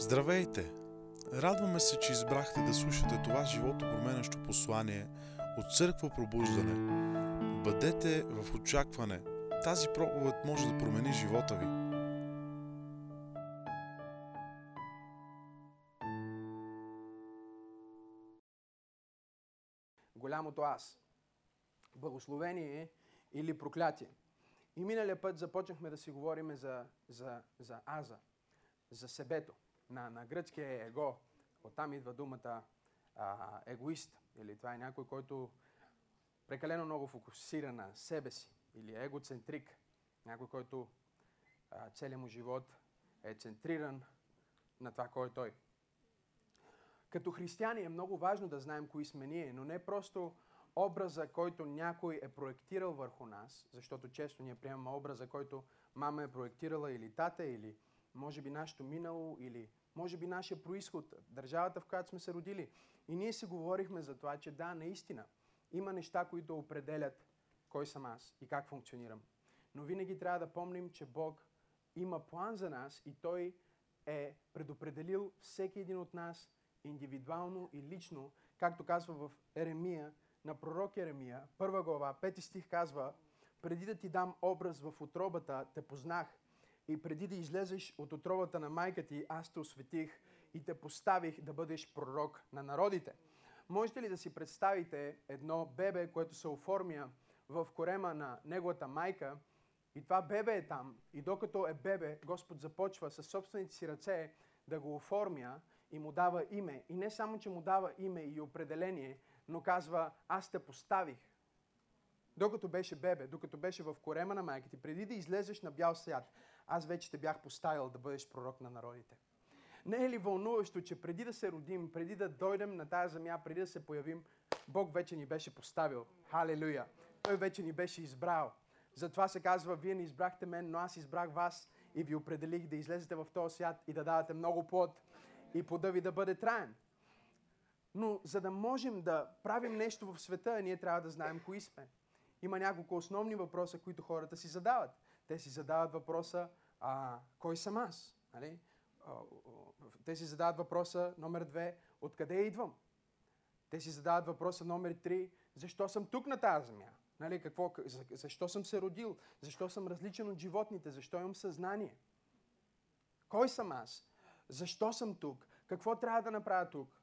Здравейте! Радваме се, че избрахте да слушате това живото променящо послание от Църква Пробуждане. Бъдете в очакване. Тази проповед може да промени живота ви. голямото аз. Благословение или проклятие. И миналия път започнахме да си говорим за, за, за аза, за себето. На, на гръцки е его. Оттам идва думата а, егоист. Или това е някой, който прекалено много фокусира на себе си. Или егоцентрик. Някой, който а, целият му живот е центриран на това, кой е той. Като християни е много важно да знаем кои сме ние, но не просто образа, който някой е проектирал върху нас, защото често ние приемаме образа, който мама е проектирала или тата, или може би нашето минало, или може би нашия происход, държавата, в която сме се родили. И ние си говорихме за това, че да, наистина, има неща, които определят кой съм аз и как функционирам. Но винаги трябва да помним, че Бог има план за нас и Той е предопределил всеки един от нас индивидуално и лично, както казва в Еремия, на пророк Еремия, първа глава, пети стих казва, преди да ти дам образ в отробата, те познах и преди да излезеш от отробата на майка ти, аз те осветих и те поставих да бъдеш пророк на народите. Можете ли да си представите едно бебе, което се оформя в корема на неговата майка и това бебе е там и докато е бебе, Господ започва със собствените си ръце да го оформя и му дава име. И не само, че му дава име и определение, но казва, аз те поставих. Докато беше бебе, докато беше в корема на майка ти, преди да излезеш на бял свят, аз вече те бях поставил да бъдеш пророк на народите. Не е ли вълнуващо, че преди да се родим, преди да дойдем на тази земя, преди да се появим, Бог вече ни беше поставил. Халелуя! Той вече ни беше избрал. Затова се казва, вие не избрахте мен, но аз избрах вас и ви определих да излезете в този свят и да давате много плод и плода ви да бъде траен. Но за да можем да правим нещо в света, ние трябва да знаем кои сме. Има няколко основни въпроса, които хората си задават. Те си задават въпроса, а, кой съм аз? Нали? Те си задават въпроса номер две, откъде идвам? Те си задават въпроса номер три, защо съм тук на тази земя? Нали, какво, защо съм се родил? Защо съм различен от животните? Защо имам съзнание? Кой съм аз? Защо съм тук? Какво трябва да направя тук?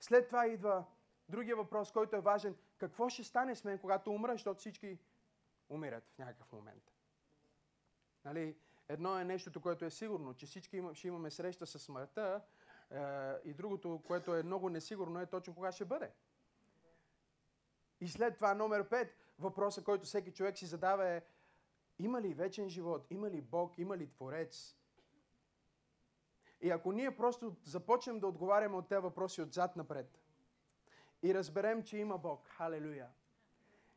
След това идва другия въпрос, който е важен. Какво ще стане с мен, когато умра, защото всички умират в някакъв момент? Нали? Едно е нещото, което е сигурно, че всички ще имаме среща с смъртта е, и другото, което е много несигурно, е точно кога ще бъде. И след това номер пет, въпроса, който всеки човек си задава е има ли вечен живот, има ли Бог, има ли Творец? И ако ние просто започнем да отговаряме от тези въпроси отзад напред и разберем, че има Бог, халелуя,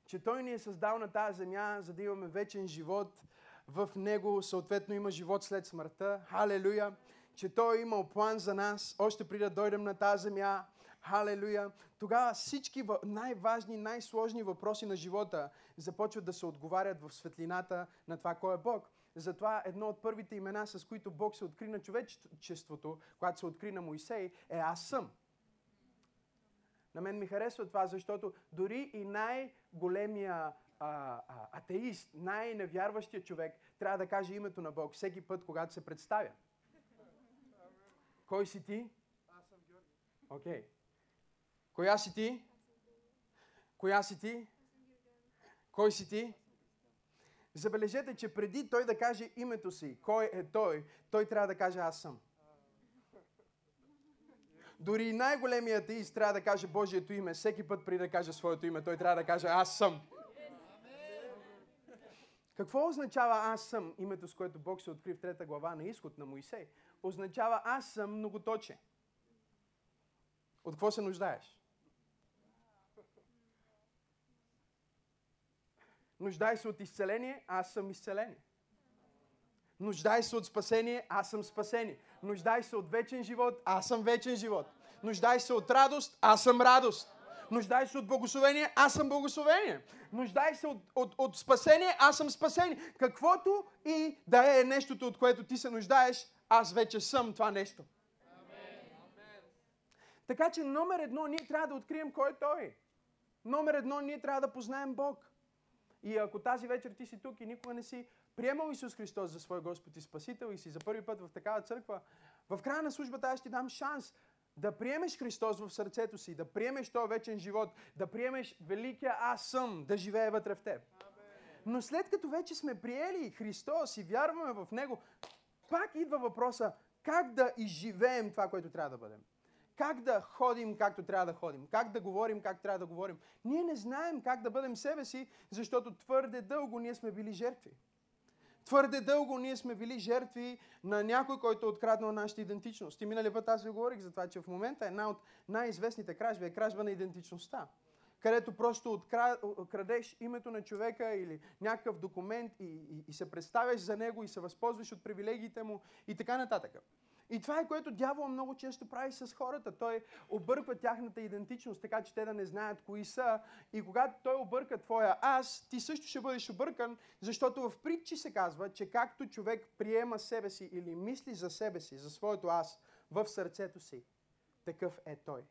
че Той ни е създал на тази земя, за да имаме вечен живот, в Него съответно има живот след смъртта, халелуя, че Той е имал план за нас, още преди да дойдем на тази земя, Халелуя! Тогава всички най-важни, най-сложни въпроси на живота започват да се отговарят в светлината на това кой е Бог. Затова едно от първите имена, с които Бог се откри на човечеството, когато се откри на Моисей, е Аз съм. На мен ми харесва това, защото дори и най-големия а, а, атеист, най-невярващия човек трябва да каже името на Бог всеки път, когато се представя. Кой си ти? Аз съм Георги. Окей. Okay. Коя си ти? Коя си ти? Кой си ти? Забележете, че преди той да каже името си, кой е той, той трябва да каже аз съм. Дори най-големият атеист трябва да каже Божието име. Всеки път преди да каже своето име, той трябва да каже аз съм. Какво означава аз съм, името с което Бог се откри в трета глава на изход на Моисей? Означава аз съм многоточе. От какво се нуждаеш? Нуждай се от изцеление, аз съм изцеление. Нуждай се от спасение, аз съм спасение. Нуждай се от вечен живот, аз съм вечен живот. Нуждай се от радост, аз съм радост. Нуждай се от благословение, аз съм благословение. Нуждай се от, от, от спасение, аз съм спасение. Каквото и да е нещото, от което ти се нуждаеш, аз вече съм това нещо. Така че номер едно, ние трябва да открием кой е Той. Номер едно, ние трябва да познаем Бог. И ако тази вечер ти си тук и никога не си приемал Исус Христос за свой Господ и Спасител и си за първи път в такава църква, в края на службата аз ще дам шанс да приемеш Христос в сърцето си, да приемеш този вечен живот, да приемеш великия аз съм, да живее вътре в теб. Но след като вече сме приели Христос и вярваме в Него, пак идва въпроса как да изживеем това, което трябва да бъдем. Как да ходим както трябва да ходим. Как да говорим как трябва да говорим. Ние не знаем как да бъдем себе си, защото твърде дълго ние сме били жертви. Твърде дълго ние сме били жертви на някой, който е откраднал нашата идентичност. И минали път аз ви говорих за това, че в момента една от най-известните кражби е кражба на идентичността. Където просто крадеш името на човека или някакъв документ и, и, и се представяш за него и се възползваш от привилегиите му и така нататък. И това е което дявол много често прави с хората. Той обърква тяхната идентичност, така че те да не знаят кои са. И когато той обърка твоя аз, ти също ще бъдеш объркан, защото в притчи се казва, че както човек приема себе си или мисли за себе си, за своето аз в сърцето си, такъв е той.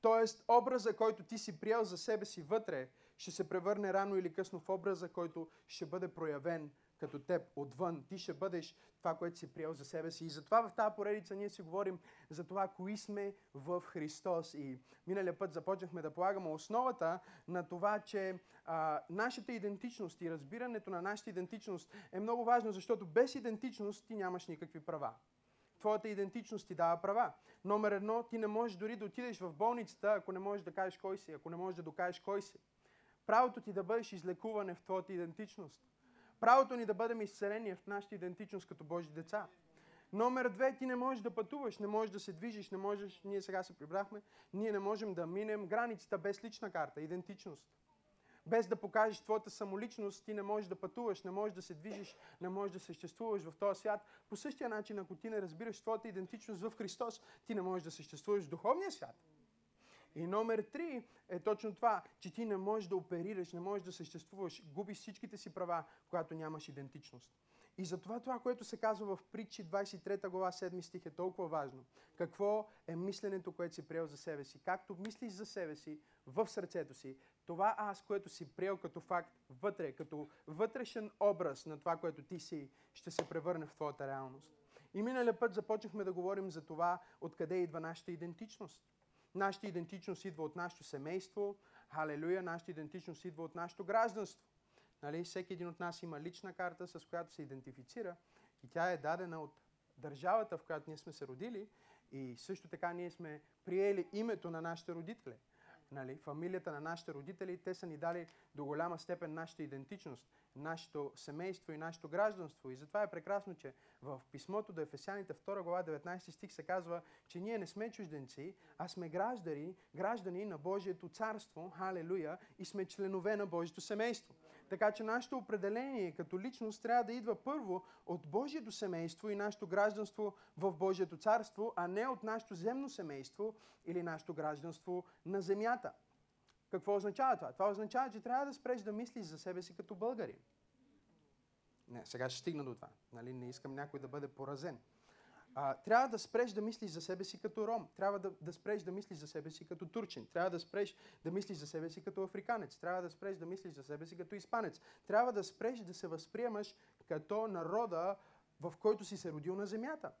Тоест, образа, който ти си приел за себе си вътре, ще се превърне рано или късно в образа, който ще бъде проявен като теб отвън. Ти ще бъдеш това, което си приел за себе си. И затова в тази поредица ние си говорим за това, кои сме в Христос. И миналия път започнахме да полагаме основата на това, че а, нашата идентичност и разбирането на нашата идентичност е много важно, защото без идентичност ти нямаш никакви права. Твоята идентичност ти дава права. Номер едно, ти не можеш дори да отидеш в болницата, ако не можеш да кажеш кой си, ако не можеш да докажеш кой си. Правото ти да бъдеш излекуван е в твоята идентичност. Правото ни да бъдем изцелени е в нашата идентичност като Божи деца. Номер две, ти не можеш да пътуваш, не можеш да се движиш, не можеш, ние сега се прибрахме, ние не можем да минем границата без лична карта, идентичност. Без да покажеш твоята самоличност, ти не можеш да пътуваш, не можеш да се движиш, не можеш да съществуваш в този свят. По същия начин, ако ти не разбираш твоята идентичност в Христос, ти не можеш да съществуваш в духовния свят. И номер три е точно това, че ти не можеш да оперираш, не можеш да съществуваш, губиш всичките си права, когато нямаш идентичност. И затова това, което се казва в притчи 23 глава 7 стих е толкова важно. Какво е мисленето, което си приел за себе си? Както мислиш за себе си в сърцето си, това аз, което си приел като факт вътре, като вътрешен образ на това, което ти си, ще се превърне в твоята реалност. И миналия път започнахме да говорим за това, откъде идва нашата идентичност. Нашата идентичност идва от нашето семейство. Халелуя, нашата идентичност идва от нашето гражданство. Нали? Всеки един от нас има лична карта, с която се идентифицира и тя е дадена от държавата, в която ние сме се родили и също така ние сме приели името на нашите родители. Нали? Фамилията на нашите родители, те са ни дали до голяма степен нашата идентичност нашето семейство и нашето гражданство. И затова е прекрасно, че в писмото до Ефесяните 2 глава 19 стих се казва, че ние не сме чужденци, а сме граждани, граждани на Божието царство, халелуя, и сме членове на Божието семейство. Така че нашето определение като личност трябва да идва първо от Божието семейство и нашето гражданство в Божието царство, а не от нашето земно семейство или нашето гражданство на земята. Какво означава това? Това означава, че трябва да спреш да мислиш за себе си като българин. Не, сега ще стигна до това. Нали? Не искам някой да бъде поразен. А, трябва да спреш да мислиш за себе си като ром. Трябва да, да спреш да мислиш за себе си като турчин. Трябва да спреш да мислиш за себе си като африканец. Трябва да спреш да мислиш за себе си като испанец. Трябва да спреш да се възприемаш като народа, в който си се родил на земята.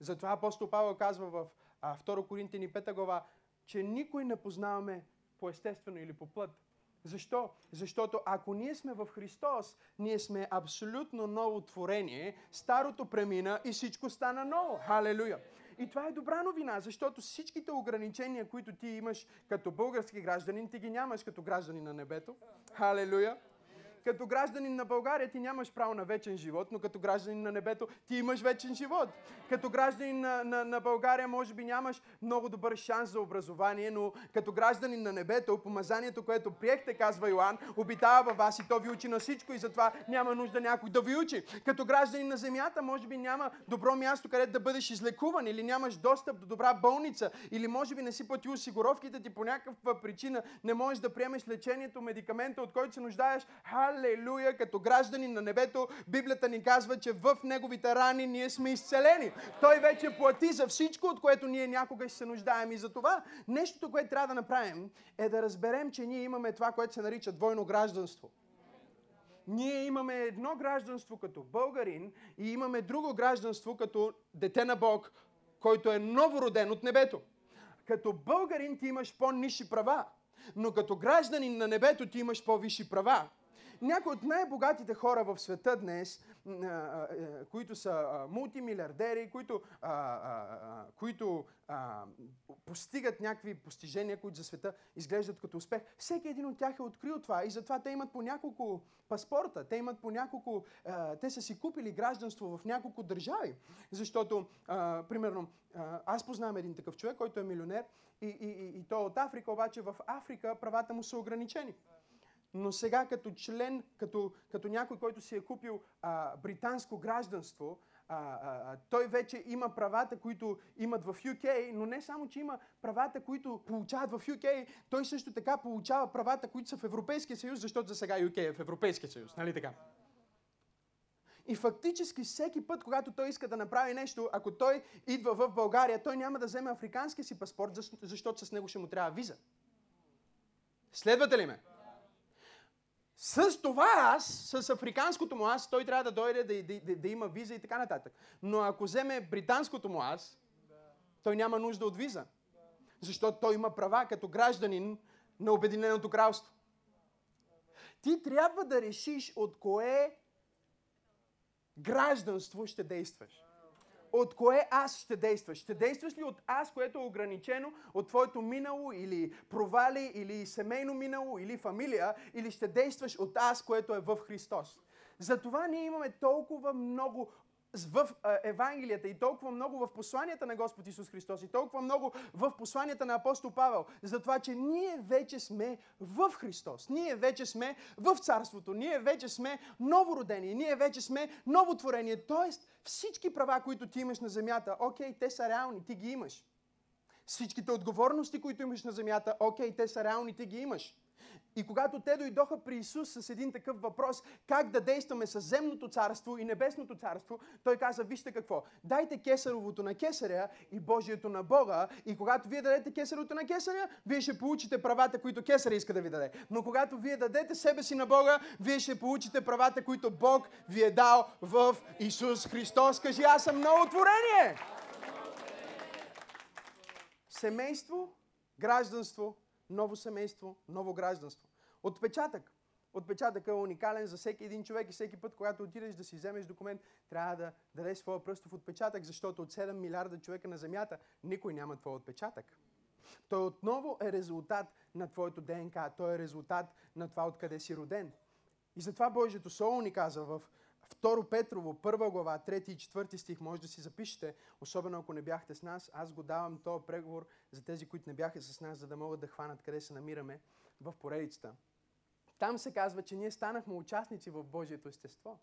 Затова апостол Павел казва в а, 2 Коринтини 5 глава, че никой не познаваме по естествено или по плът. Защо? Защото ако ние сме в Христос, ние сме абсолютно ново творение, старото премина и всичко стана ново. Халелуя! И това е добра новина, защото всичките ограничения, които ти имаш като български гражданин, ти ги нямаш като гражданин на небето. Халелуя! Като гражданин на България ти нямаш право на вечен живот, но като гражданин на небето ти имаш вечен живот. Като гражданин на, на, на България може би нямаш много добър шанс за образование, но като гражданин на небето, помазанието, което приехте, казва Йоан, обитава във вас и то ви учи на всичко и затова няма нужда някой да ви учи. Като гражданин на земята, може би няма добро място, където да бъдеш излекуван или нямаш достъп до добра болница или може би не си платил осигуровките ти по някаква причина, не можеш да приемеш лечението, медикамента, от който се нуждаеш. Халелуя! Като граждани на небето, Библията ни казва, че в неговите рани ние сме изцелени. Той вече плати за всичко, от което ние някога ще се нуждаем. И за това нещото, което трябва да направим, е да разберем, че ние имаме това, което се нарича двойно гражданство. Ние имаме едно гражданство като българин и имаме друго гражданство като дете на Бог, който е новороден от небето. Като българин ти имаш по-ниши права, но като гражданин на небето ти имаш по-висши права. Някои от най-богатите хора в света днес, е, които са мултимилиардери, които, които постигат някакви постижения, които за света изглеждат като успех, всеки един от тях е открил това и затова те имат по няколко паспорта, те имат по няколко, те са си купили гражданство в няколко държави. Защото, примерно, аз познавам един такъв човек, който е милионер и, и, и, и той е от Африка, обаче в Африка правата му са ограничени. Но сега като член, като, като някой, който си е купил а, британско гражданство, а, а, той вече има правата, които имат в UK, но не само, че има правата, които получават в UK, той също така получава правата, които са в Европейския съюз, защото за сега UK е в Европейския съюз, нали така? И фактически всеки път, когато той иска да направи нещо, ако той идва в България, той няма да вземе африканския си паспорт, защото с него ще му трябва виза. Следвате ли ме? С това аз, с африканското му аз, той трябва да дойде да, да, да, да има виза и така нататък. Но ако вземе британското му аз, той няма нужда от виза. Защото той има права като гражданин на Обединеното кралство. Ти трябва да решиш от кое гражданство ще действаш. От кое аз ще действаш? Ще действаш ли от аз, което е ограничено от твоето минало или провали, или семейно минало, или фамилия, или ще действаш от аз, което е в Христос? Затова ние имаме толкова много в Евангелията и толкова много в посланията на Господ Исус Христос и толкова много в посланията на апостол Павел, за това, че ние вече сме в Христос. Ние вече сме в Царството. Ние вече сме новородени. Ние вече сме новотворение. Тоест, всички права, които ти имаш на земята, окей, те са реални, ти ги имаш. Всичките отговорности, които имаш на земята, окей, те са реални, ти ги имаш. И когато те дойдоха при Исус с един такъв въпрос, как да действаме с земното царство и небесното царство, той каза, вижте какво, дайте кесаровото на кесаря и Божието на Бога. И когато вие дадете кесаровото на кесаря, вие ще получите правата, които кесаря иска да ви даде. Но когато вие дадете себе си на Бога, вие ще получите правата, които Бог ви е дал в Исус Христос. Кажи, аз съм ново творение! Семейство, гражданство, ново семейство, ново гражданство. Отпечатък. Отпечатъкът е уникален за всеки един човек и всеки път, когато отидеш да си вземеш документ, трябва да дадеш своя пръстов отпечатък, защото от 7 милиарда човека на Земята никой няма твой отпечатък. Той отново е резултат на твоето ДНК. Той е резултат на това откъде си роден. И затова Божието Слово ни казва в 2 Петрово, 1 глава, 3 и 4 стих, може да си запишете, особено ако не бяхте с нас. Аз го давам този преговор за тези, които не бяха с нас, за да могат да хванат къде се намираме в поредицата. Там се казва, че ние станахме участници в Божието естество.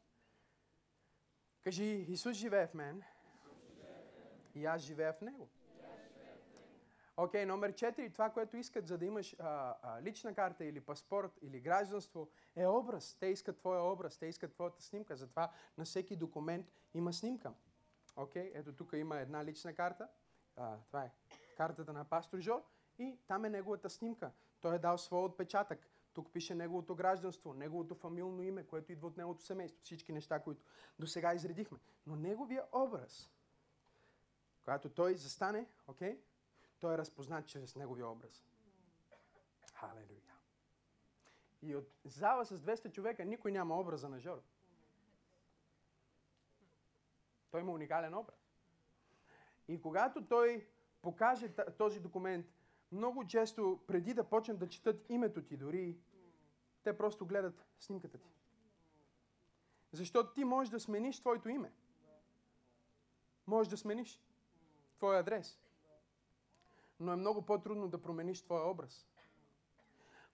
Кажи, Исус живее в мен и аз живея в Него. Окей, okay, номер 4. Това, което искат, за да имаш а, а, лична карта или паспорт или гражданство, е образ. Те искат твоя образ, те искат твоята снимка. Затова на всеки документ има снимка. Окей, okay, ето тук има една лична карта. А, това е картата на пастор Жор и там е неговата снимка. Той е дал своя отпечатък. Тук пише неговото гражданство, неговото фамилно име, което идва от неговото семейство. Всички неща, които до сега изредихме. Но неговия образ, когато той застане, окей, okay, той е разпознат чрез неговия образ. Халелуя. И от зала с 200 човека никой няма образа на Жоро. Той има уникален образ. И когато той покаже този документ, много често, преди да почнат да четат името ти дори, те просто гледат снимката ти. Защото ти можеш да смениш твоето име. Можеш да смениш твоя адрес. Но е много по-трудно да промениш твоя образ.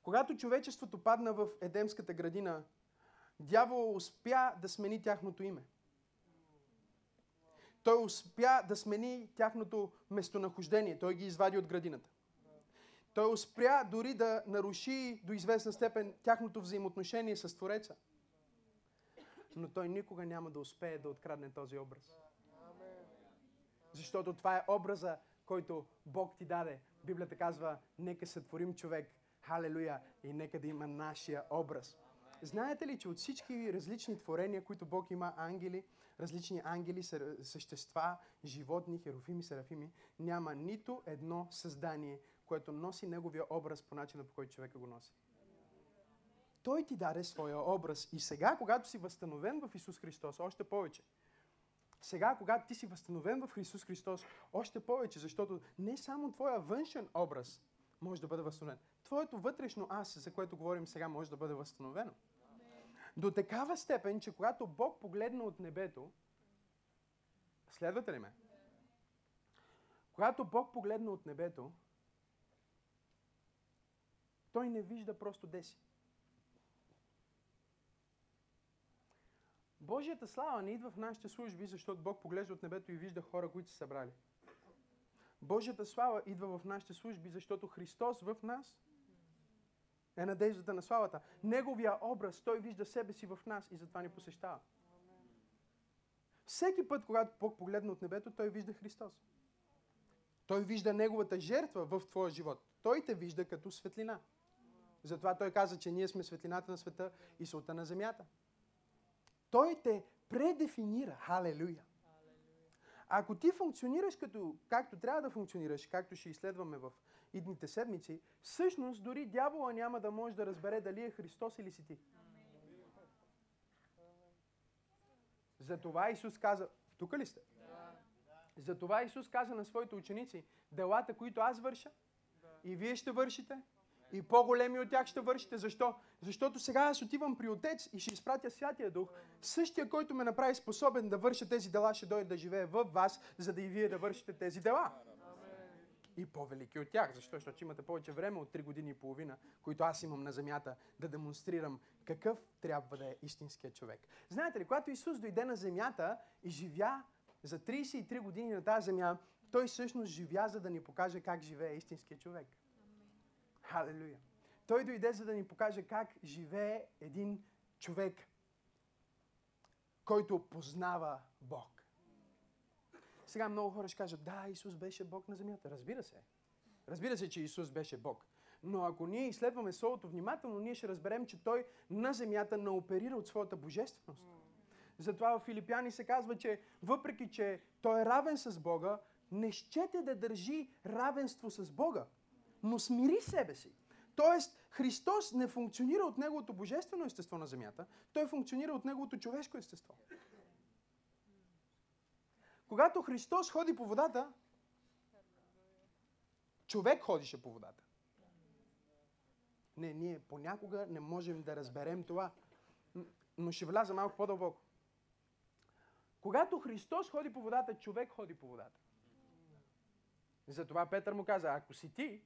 Когато човечеството падна в Едемската градина, дявол успя да смени тяхното име. Той успя да смени тяхното местонахождение. Той ги извади от градината. Той успя дори да наруши до известна степен тяхното взаимоотношение с Твореца. Но той никога няма да успее да открадне този образ. Защото това е образа, който Бог ти даде. Библията казва, нека сътворим човек. Халелуя! И нека да има нашия образ. Знаете ли, че от всички различни творения, които Бог има, ангели, различни ангели, същества, животни, херофими, серафими, няма нито едно създание, което носи неговия образ по начина, по който човека го носи. Той ти даде своя образ. И сега, когато си възстановен в Исус Христос, още повече. Сега, когато ти си възстановен в Исус Христос, още повече, защото не само твоя външен образ може да бъде възстановен. Твоето вътрешно аз, за което говорим сега, може да бъде възстановено. До такава степен, че когато Бог погледна от небето, следвате ли ме? Когато Бог погледна от небето, той не вижда просто деси. Божията слава не идва в нашите служби, защото Бог поглежда от небето и вижда хора, които са събрали. Божията слава идва в нашите служби, защото Христос в нас е надеждата на славата. Неговия образ, той вижда себе си в нас и затова ни посещава. Всеки път, когато Бог погледна от небето, той вижда Христос. Той вижда Неговата жертва в твоя живот. Той те вижда като светлина. Затова той каза, че ние сме светлината на света и солта на земята. Той те предефинира. Халелуя. Ако ти функционираш като, както трябва да функционираш, както ще изследваме в идните седмици, всъщност дори дявола няма да може да разбере дали е Христос или си ти. Затова Исус каза, тук ли сте? Затова Исус каза на своите ученици, делата, които аз върша, и вие ще вършите, и по-големи от тях ще вършите. Защо? Защото сега аз отивам при Отец и ще изпратя Святия Дух. Същия, който ме направи способен да върша тези дела, ще дойде да живее в вас, за да и вие да вършите тези дела. И по-велики от тях. Защо? Защото имате повече време от 3 години и половина, които аз имам на земята, да демонстрирам какъв трябва да е истинският човек. Знаете ли, когато Исус дойде на земята и живя за 33 години на тази земя, той всъщност живя, за да ни покаже как живее истинският човек. Халелуя. Той дойде, за да ни покаже как живее един човек, който познава Бог. Сега много хора ще кажат, да, Исус беше Бог на земята. Разбира се. Разбира се, че Исус беше Бог. Но ако ние изследваме Словото внимателно, ние ще разберем, че Той на земята не оперира от своята божественост. Затова в Филипяни се казва, че въпреки, че Той е равен с Бога, не щете да държи равенство с Бога но смири себе си. Тоест, Христос не функционира от Неговото божествено естество на земята, Той функционира от Неговото човешко естество. Когато Христос ходи по водата, човек ходише по водата. Не, ние понякога не можем да разберем това. Но ще вляза малко по-дълбоко. Когато Христос ходи по водата, човек ходи по водата. Затова Петър му каза, ако си ти,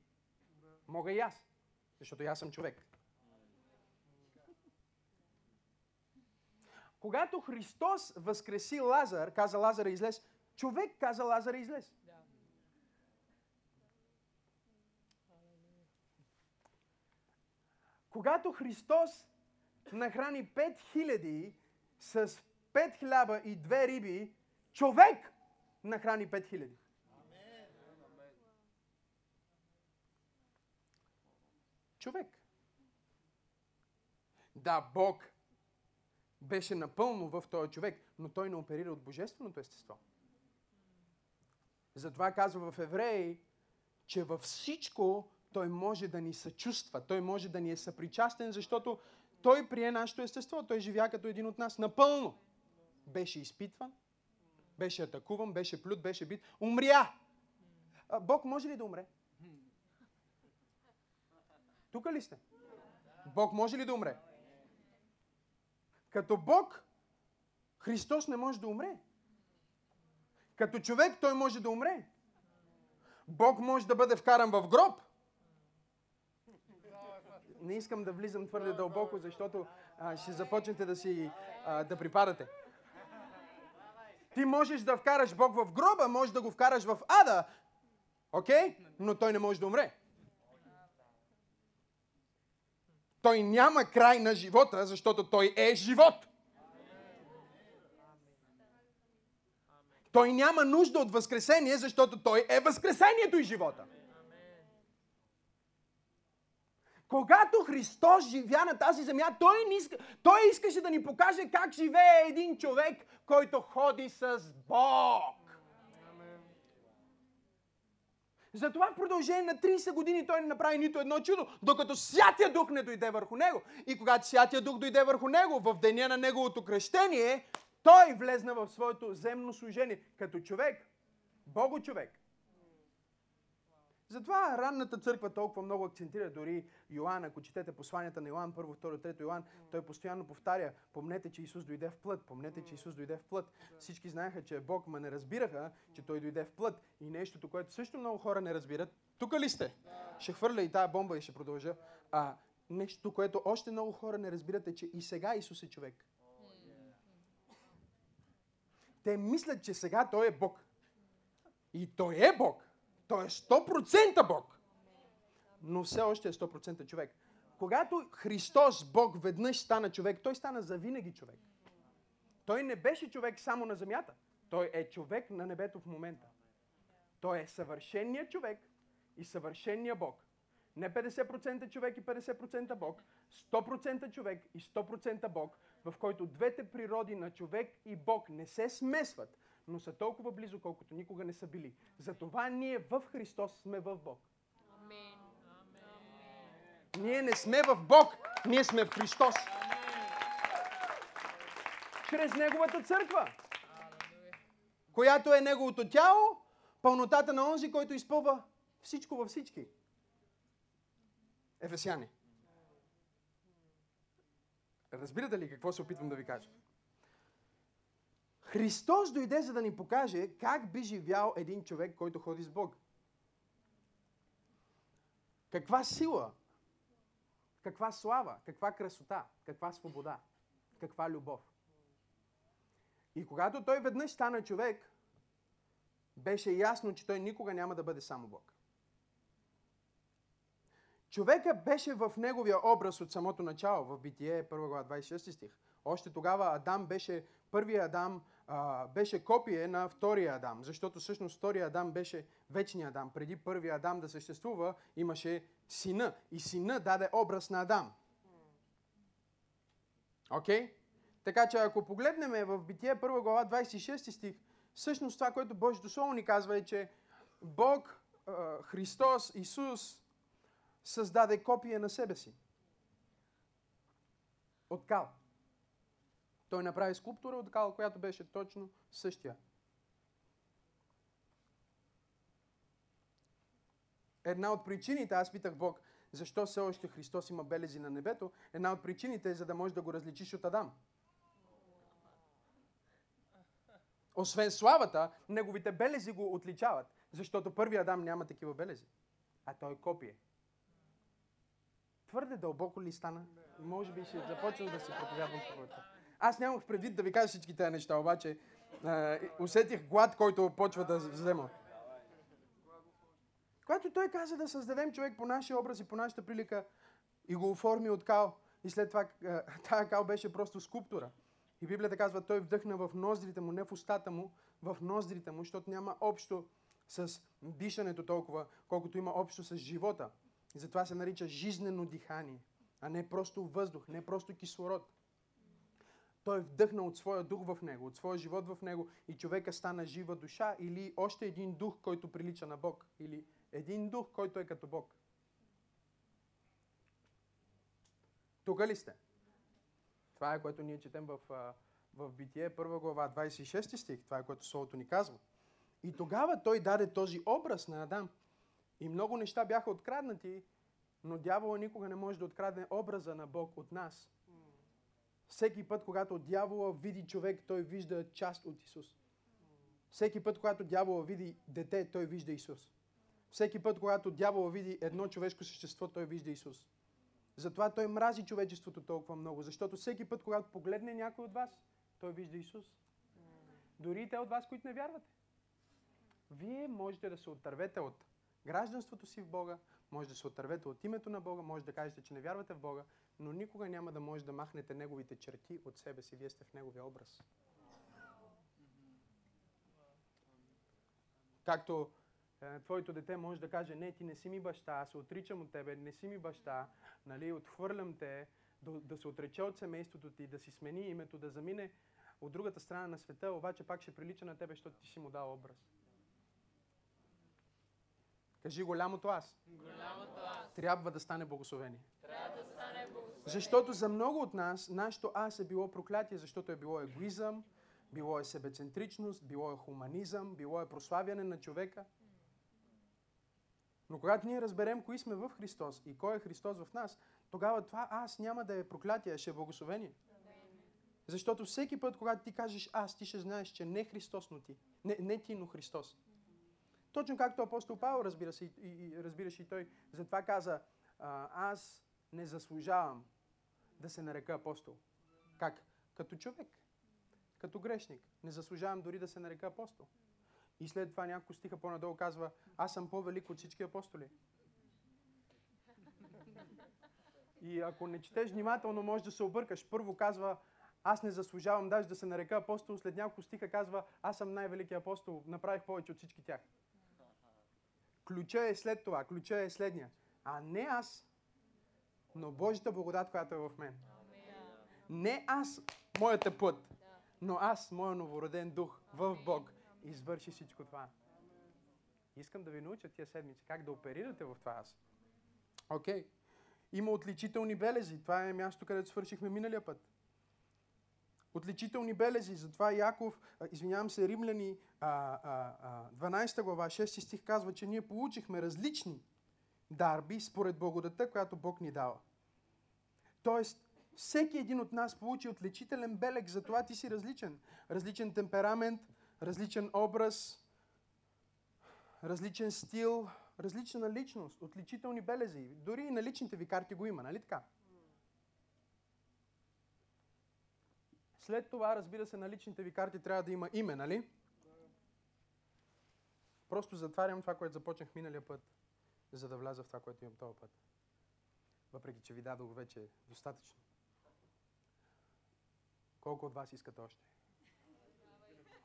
Мога и аз, защото и аз съм човек. Когато Христос възкреси Лазар, каза Лазар излез, човек каза Лазар излез. Когато Христос нахрани 5000 с 5 хляба и 2 риби, човек нахрани 5000. Човек. Да, Бог беше напълно в този човек, но той не оперира от божественото естество. Затова казва в Евреи, че във всичко той може да ни съчувства, той може да ни е съпричастен, защото той прие нашето естество, той живя като един от нас напълно. Беше изпитван, беше атакуван, беше плют, беше бит, умря. Бог може ли да умре? Тук ли сте? Бог може ли да умре? Като Бог, Христос не може да умре. Като човек той може да умре. Бог може да бъде вкаран в гроб. Не искам да влизам твърде дълбоко, защото а, ще започнете да си а, да припадате. Ти можеш да вкараш Бог в гроба, можеш да го вкараш в ада, окей? Okay? Но той не може да умре. Той няма край на живота, защото той е живот. Той няма нужда от възкресение, защото той е възкресението и живота. Когато Христос живя на тази земя, той, не иска, той искаше да ни покаже как живее един човек, който ходи с Бог. Затова в продължение на 30 години той не направи нито едно чудо, докато Святия Дух не дойде върху него. И когато Святия Дух дойде върху него, в деня на неговото кръщение, той влезна в своето земно служение като човек, Бого човек. Затова ранната църква толкова много акцентира, дори Йоанн, ако четете посланията на Йоанн, първо, второ, трето Йоанн, той постоянно повтаря, помнете, че Исус дойде в плът, помнете, че Исус дойде в плът. Всички знаеха, че е Бог, ма не разбираха, че Той дойде в плът. И нещото, което също много хора не разбират, тук ли сте? Ще хвърля и тая бомба и ще продължа. А, нещо, което още много хора не разбират е, че и сега Исус е човек. Те мислят, че сега Той е Бог. И Той е Бог. Той е 100% Бог. Но все още е 100% човек. Когато Христос, Бог, веднъж стана човек, Той стана завинаги човек. Той не беше човек само на земята. Той е човек на небето в момента. Той е съвършенният човек и съвършенният Бог. Не 50% човек и 50% Бог, 100% човек и 100% Бог, в който двете природи на човек и Бог не се смесват, но са толкова близо, колкото никога не са били. Затова ние в Христос сме в Бог. Ние не сме в Бог, ние сме в Христос. Чрез Неговата църква, която е Неговото тяло, пълнотата на онзи, който изпълва всичко във всички. Ефесяни. Разбирате ли какво се опитвам да ви кажа? Христос дойде за да ни покаже как би живял един човек, който ходи с Бог. Каква сила, каква слава, каква красота, каква свобода, каква любов. И когато той веднъж стана човек, беше ясно, че той никога няма да бъде само Бог. Човека беше в неговия образ от самото начало, в Битие, 1 глава, 26 стих. Още тогава Адам беше, първият Адам а, беше копие на втория Адам, защото всъщност втория Адам беше вечния Адам. Преди първия Адам да съществува, имаше сина. И сина даде образ на Адам. Окей? Okay? Така че ако погледнем в Битие 1 глава 26 стих, всъщност това, което Божието Слово ни казва е, че Бог, Христос, Исус създаде копия на себе си. От кал. Той направи скулптура от кал, която беше точно същия. Една от причините, аз питах Бог, защо все още Христос има белези на небето, една от причините е за да можеш да го различиш от Адам. Освен славата, неговите белези го отличават, защото първият Адам няма такива белези, а той е копие. Твърде дълбоко ли стана? Може би ще започна да се проповядвам по Аз нямах предвид да ви кажа всички тези неща, обаче а, усетих глад, който почва да взема. Когато той каза да създадем човек по нашия образ и по нашата прилика и го оформи от кал, и след това тази кал беше просто скулптура. И Библията казва, той вдъхна в ноздрите му, не в устата му, в ноздрите му, защото няма общо с дишането толкова, колкото има общо с живота. И затова се нарича жизнено дихание, а не просто въздух, не просто кислород. Той вдъхна от своя дух в него, от своя живот в него и човека стана жива душа или още един дух, който прилича на Бог. Или един дух, който е като Бог. Тук ли сте? Това е което ние четем в, в Битие, 1 глава, 26 стих. Това е което Словото ни казва. И тогава той даде този образ на Адам – и много неща бяха откраднати, но дявола никога не може да открадне образа на Бог от нас. Всеки път, когато дявола види човек, той вижда част от Исус. Всеки път, когато дявола види дете, той вижда Исус. Всеки път, когато дявола види едно човешко същество, той вижда Исус. Затова той мрази човечеството толкова много, защото всеки път, когато погледне някой от вас, той вижда Исус. Дори и те от вас, които не вярвате. Вие можете да се отървете от гражданството си в Бога, може да се отървете от името на Бога, може да кажете, че не вярвате в Бога, но никога няма да може да махнете неговите черти от себе си. Вие сте в неговия образ. Както е, твоето дете може да каже, не, ти не си ми баща, аз се отричам от тебе, не си ми баща, нали, отхвърлям те, да, да се отрече от семейството ти, да си смени името, да замине от другата страна на света, обаче пак ще прилича на тебе, защото ти си му дал образ. Кажи голямото аз. Голямото аз Трябва да стане благословение. трябва да стане благословен. Защото за много от нас, нашето аз е било проклятие, защото е било егоизъм, било е себецентричност, било е хуманизъм, било е прославяне на човека. Но когато ние разберем кои сме в Христос и кой е Христос в нас, тогава това аз няма да е проклятие, а ще е благословение. Защото всеки път, когато ти кажеш аз, ти ще знаеш, че не Христос, но ти. Не, не ти, но Христос. Точно както апостол Павел разбира се, и, и, разбираше и той. Затова каза, а, аз не заслужавам да се нарека апостол. Как? Като човек. Като грешник. Не заслужавам дори да се нарека апостол. И след това няколко стиха по-надолу казва, аз съм по-велик от всички апостоли. И ако не четеш внимателно, можеш да се объркаш. Първо казва, аз не заслужавам даже да се нарека апостол. След няколко стиха казва, аз съм най-великият апостол. Направих повече от всички тях. Ключа е след това. Ключа е следния. А не аз, но Божията благодат, която е в мен. Не аз, моята плът, но аз, моя новороден дух в Бог, извърши всичко това. Искам да ви науча тия седмици как да оперирате в това аз. Окей. Има отличителни белези. Това е място, където свършихме миналия път. Отличителни белези. Затова Яков, извинявам се, Римляни, а, а, а, 12 глава, 6 стих казва, че ние получихме различни дарби според благодата, която Бог ни дава. Тоест, всеки един от нас получи отличителен белег, затова ти си различен. Различен темперамент, различен образ, различен стил, различна личност, отличителни белези. Дори и на личните ви карти го има, нали така? След това, разбира се, на личните ви карти трябва да има име, нали? Просто затварям това, което започнах миналия път, за да вляза в това, което имам този път. Въпреки, че ви дадох вече достатъчно. Колко от вас искате още?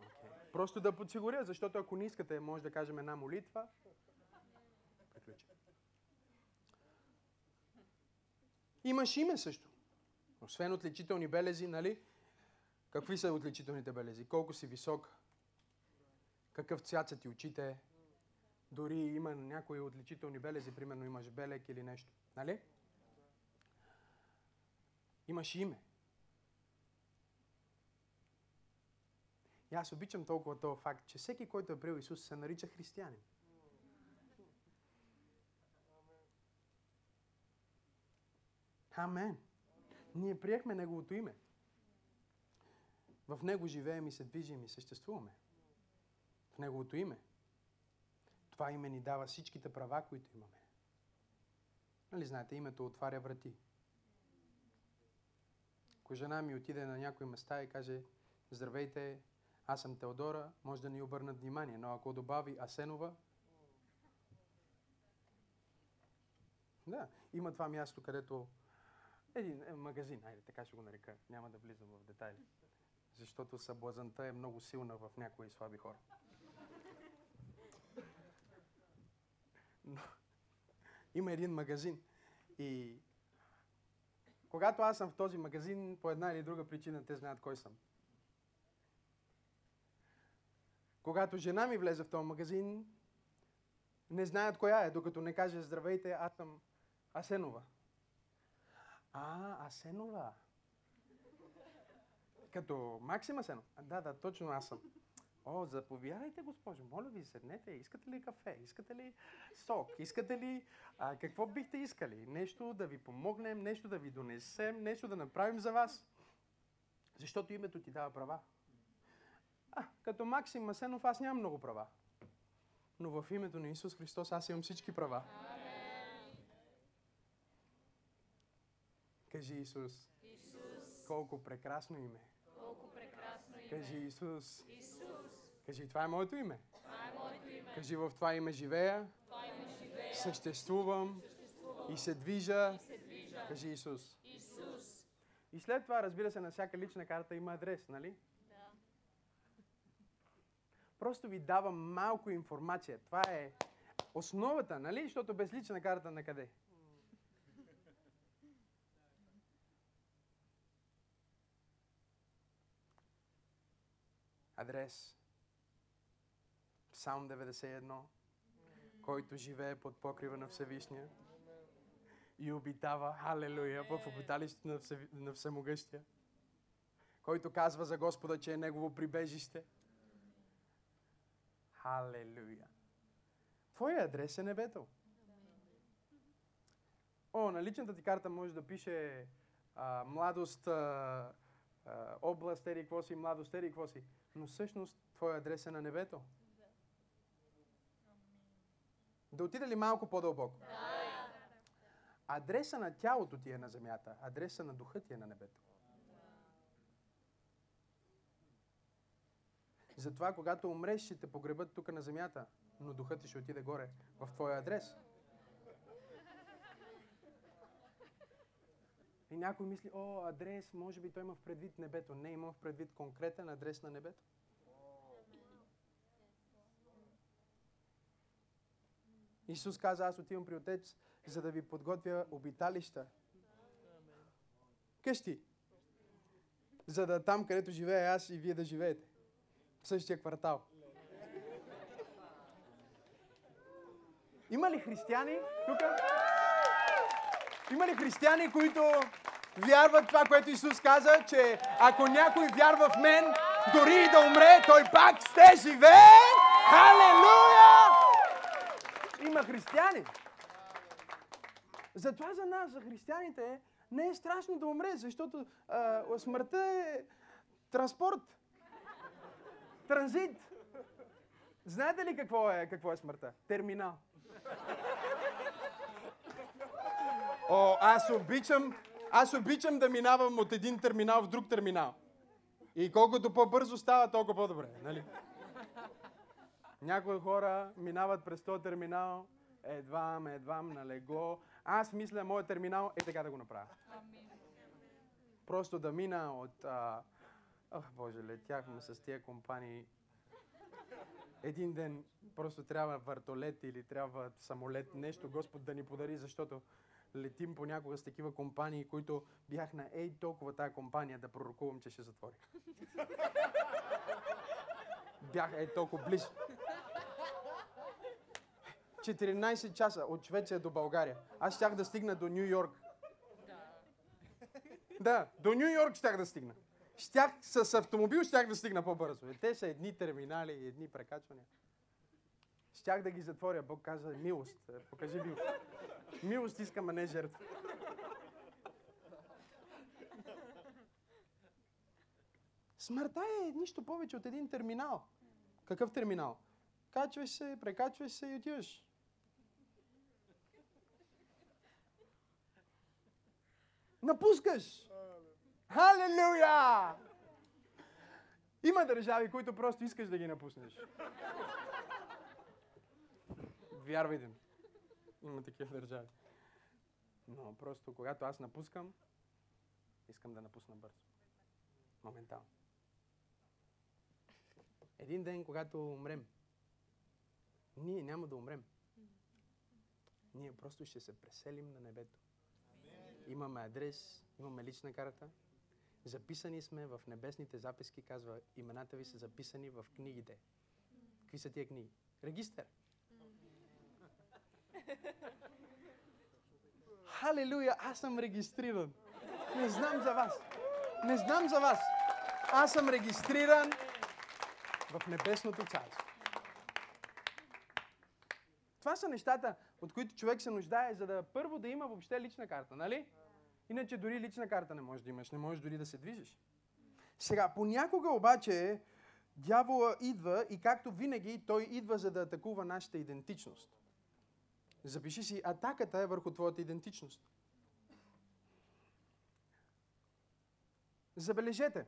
Okay. Просто да подсигуря, защото ако не искате, може да кажем една молитва. Приключи. Имаш име също. Освен отличителни белези, нали? Какви са отличителните белези? Колко си висок? Какъв цвят са ти очите? Дори има някои отличителни белези, примерно имаш белек или нещо. Нали? Имаш име. И аз обичам толкова този факт, че всеки, който е приел Исус, се нарича християнин. Амен. Ние приехме Неговото име. В Него живеем и се движим и съществуваме. В Неговото име. Това име ни дава всичките права, които имаме. Нали знаете, името отваря врати. Ако жена ми отиде на някои места и каже, здравейте, аз съм Теодора, може да ни обърнат внимание, но ако добави Асенова, да, има това място, където един е, магазин, айде така ще го нарека, няма да влизам в детайли, защото съблазанта е много силна в някои слаби хора. Но, има един магазин и когато аз съм в този магазин, по една или друга причина те знаят кой съм. Когато жена ми влезе в този магазин, не знаят коя е, докато не каже здравейте, аз съм Асенова. А, Асенова. Като Максим Асенов. А, да, да, точно аз съм. О, заповядайте, госпожо, моля ви, седнете. Искате ли кафе? Искате ли сок? Искате ли... А, какво бихте искали? Нещо да ви помогнем, нещо да ви донесем, нещо да направим за вас. Защото името ти дава права. А, като Максим Масенов аз нямам много права. Но в името на Исус Христос аз имам всички права. Кажи Исус. Исус, Колко прекрасно име. Колко прекрасно име. Кажи Исус. Исус, Кажи, това е моето име. това е моето име. Кажи, в това име живея, Това име живея, съществувам съществувам и се движа. и се движа. Кажи Исус. Исус, И след това, разбира се, на всяка лична карта има адрес, нали? Да. Просто ви давам малко информация. Това е основата, нали? Защото без лична карта на къде? Адрес. Псалм 91, който живее под покрива на Всевишния и обитава, халелуя, в обиталището на, Всеви... на Всемогъщия, който казва за Господа, че е Негово прибежище. Халелуя. Твоя адрес е небето. О, на личната ти карта може да пише а, младост, а, а, област, ери какво си, младост, ери какво си. Но всъщност твоя адрес е на небето. Да отида ли малко по-дълбоко? Адреса на тялото ти е на земята, адреса на духа ти е на небето. Затова, когато умреш, ще те погребат тук на земята, но духът ти ще отиде горе, в твоя адрес. И някой мисли, о, адрес, може би той има в предвид небето. Не, има в предвид конкретен адрес на небето. Исус каза, аз отивам при Отец, за да ви подготвя обиталища. Къщи. За да там, където живея аз и вие да живеете. В същия квартал. Има ли християни тук? Има ли християни, които вярват това, което Исус каза, че ако някой вярва в мен, дори и да умре, той пак ще живее? Халелуя! Има християни. Затова за нас, за християните, не е страшно да умре, защото а, смъртта е транспорт, транзит. Знаете ли какво е, какво е смъртта? Терминал. О, аз обичам, аз обичам да минавам от един терминал в друг терминал. И колкото по-бързо става, толкова по-добре, нали? Някои хора минават през този терминал, едвам, едвам, на легло. Аз мисля, моят терминал е така да го направя. Просто да мина от... А... Ах, Боже, летяхме с тия компании. Един ден просто трябва въртолет или трябва самолет, нещо Господ да ни подари, защото летим понякога с такива компании, които бях на ей толкова тая компания да пророкувам, че ще затвори. бях ей толкова близо. 14 часа от Швеция до България. Аз щях да стигна до Нью Йорк. Да, до Нью Йорк щях да стигна. Щях с автомобил щях да стигна по-бързо. И те са едни терминали, едни прекачвания. Щях да ги затворя. Бог каза милост. Е, Покажи милост. Милост искам, а не жертва. Смъртта е нищо повече от един терминал. Какъв терминал? Качваш се, прекачваш се и отиваш. Напускаш. Халелуя! Има държави, които просто искаш да ги напуснеш. Вярвайте ми. Има такива държави. Но просто когато аз напускам, искам да напусна бързо. Моментално. Един ден, когато умрем, ние няма да умрем. Ние просто ще се преселим на небето. Имаме адрес, имаме лична карта. Записани сме в небесните записки, казва, имената ви са записани в книгите. Какви са тия книги? Регистър. Халелуя, аз съм регистриран. Не знам за вас. Не знам за вас. Аз съм регистриран в небесното царство. Това са нещата, от които човек се нуждае, за да първо да има въобще лична карта, нали? Иначе дори лична карта не можеш да имаш, не можеш дори да се движиш. Сега, понякога обаче дявола идва и както винаги той идва за да атакува нашата идентичност. Запиши си, атаката е върху твоята идентичност. Забележете.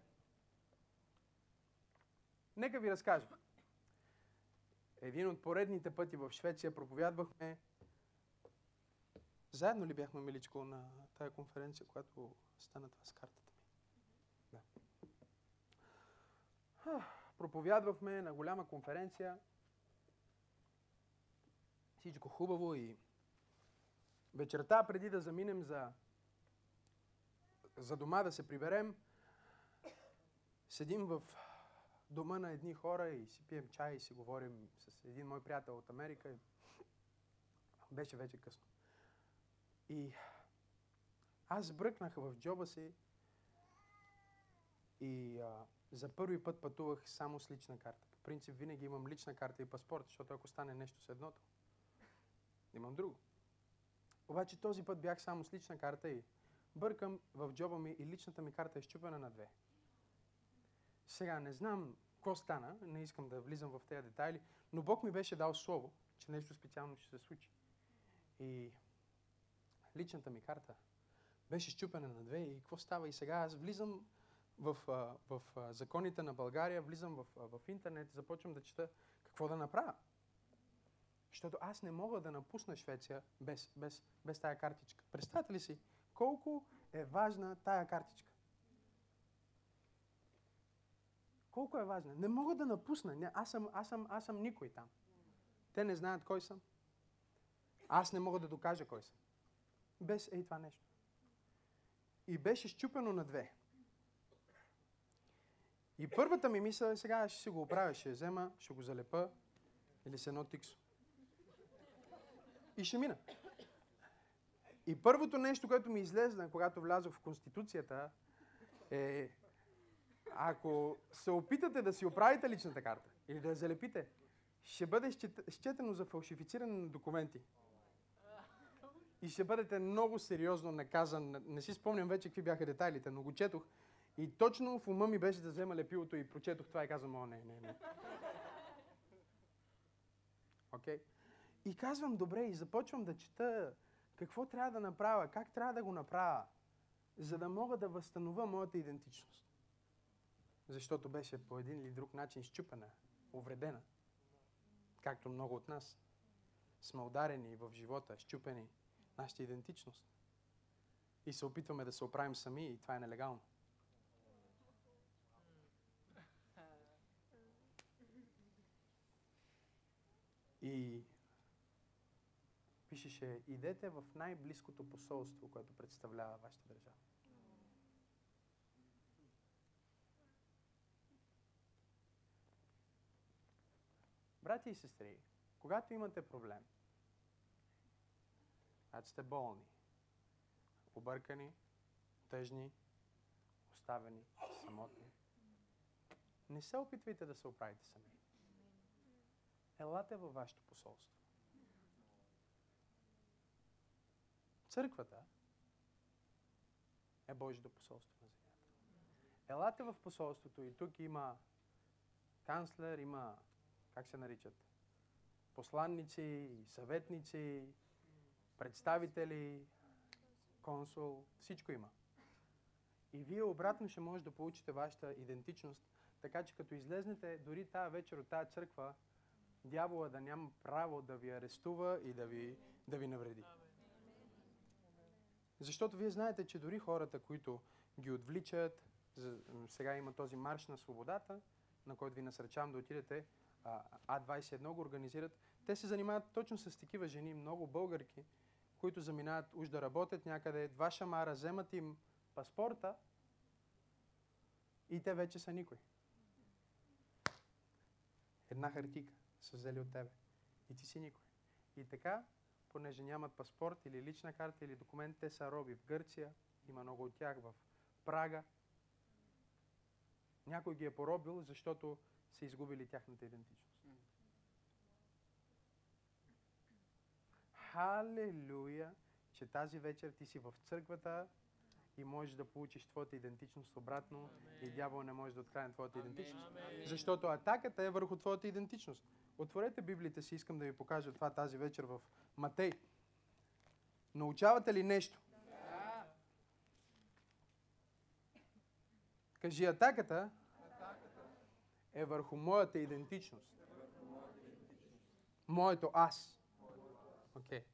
Нека ви разкажа. Един от поредните пъти в Швеция проповядвахме. Заедно ли бяхме, миличко, на тая конференция, която стана това с картата ми? Да. Ах, Проповядвахме на голяма конференция. Всичко хубаво и вечерта, преди да заминем за, за дома да се приберем, седим в дома на едни хора и си пием чай и си говорим с един мой приятел от Америка. Беше вече късно. И аз бръкнах в джоба си и а, за първи път пътувах само с лична карта. По принцип винаги имам лична карта и паспорт, защото ако стане нещо с едното, имам друго. Обаче този път бях само с лична карта и бъркам в джоба ми и личната ми карта е щупена на две. Сега не знам какво стана, не искам да влизам в тези детайли, но Бог ми беше дал слово, че нещо специално ще се случи. И личната ми карта беше щупена на две и какво става? И сега аз влизам в, в а, законите на България, влизам в, в интернет, започвам да чета какво да направя. Защото аз не мога да напусна Швеция без, без, без тая картичка. Представете ли си колко е важна тая картичка? Колко е важна? Не мога да напусна. Не, аз, съм, аз, съм, аз съм никой там. Те не знаят кой съм. Аз не мога да докажа кой съм. Без ей това нещо. И беше щупено на две. И първата ми мисъл е сега ще си го оправя, ще взема, ще го залепа или с едно тиксо. И ще мина. И първото нещо, което ми излезна, когато влязох в Конституцията, е ако се опитате да си оправите личната карта или да я залепите, ще бъде счет- счетено за фалшифициране на документи. И ще бъдете много сериозно наказан. Не си спомням вече какви бяха детайлите, но го четох. И точно в ума ми беше да взема лепилото и прочетох това и казвам, о, не, не, не. Окей? Okay? И казвам, добре, и започвам да чета какво трябва да направя, как трябва да го направя, за да мога да възстановя моята идентичност. Защото беше по един или друг начин щупена, увредена. Както много от нас сме ударени в живота, щупени нашата идентичност. И се опитваме да се оправим сами и това е нелегално. И пишеше, идете в най-близкото посолство, което представлява вашата държава. Брати и сестри, когато имате проблем, когато сте болни, объркани, тъжни, оставени, самотни, не се опитвайте да се оправите сами. Елате във вашето посолство. Църквата е Божието посолство на земята. Елате в посолството и тук има канцлер, има, как се наричат, посланници, съветници, представители, консул, всичко има. И вие обратно ще може да получите вашата идентичност, така че като излезнете дори тази вечер от тази църква, дявола да няма право да ви арестува и да ви, да ви навреди. Защото вие знаете, че дори хората, които ги отвличат, сега има този марш на свободата, на който ви насръчавам да отидете, а, А21 го организират, те се занимават точно с такива жени, много българки, които заминават уж да работят някъде, два шамара, вземат им паспорта и те вече са никой. Една хартика са взели от тебе. И ти си никой. И така, понеже нямат паспорт или лична карта или документ, те са роби в Гърция, има много от тях в Прага. Някой ги е поробил, защото са изгубили тяхната идентичност. Халелуя, че тази вечер ти си в църквата и можеш да получиш твоята идентичност обратно и дявол не може да открадне твоята идентичност. Защото атаката е върху твоята идентичност. Отворете Библията си, искам да ви покажа това тази вечер в Матей. Научавате ли нещо? Да. Кажи, атаката е върху моята идентичност. Моето аз. Окей. Okay.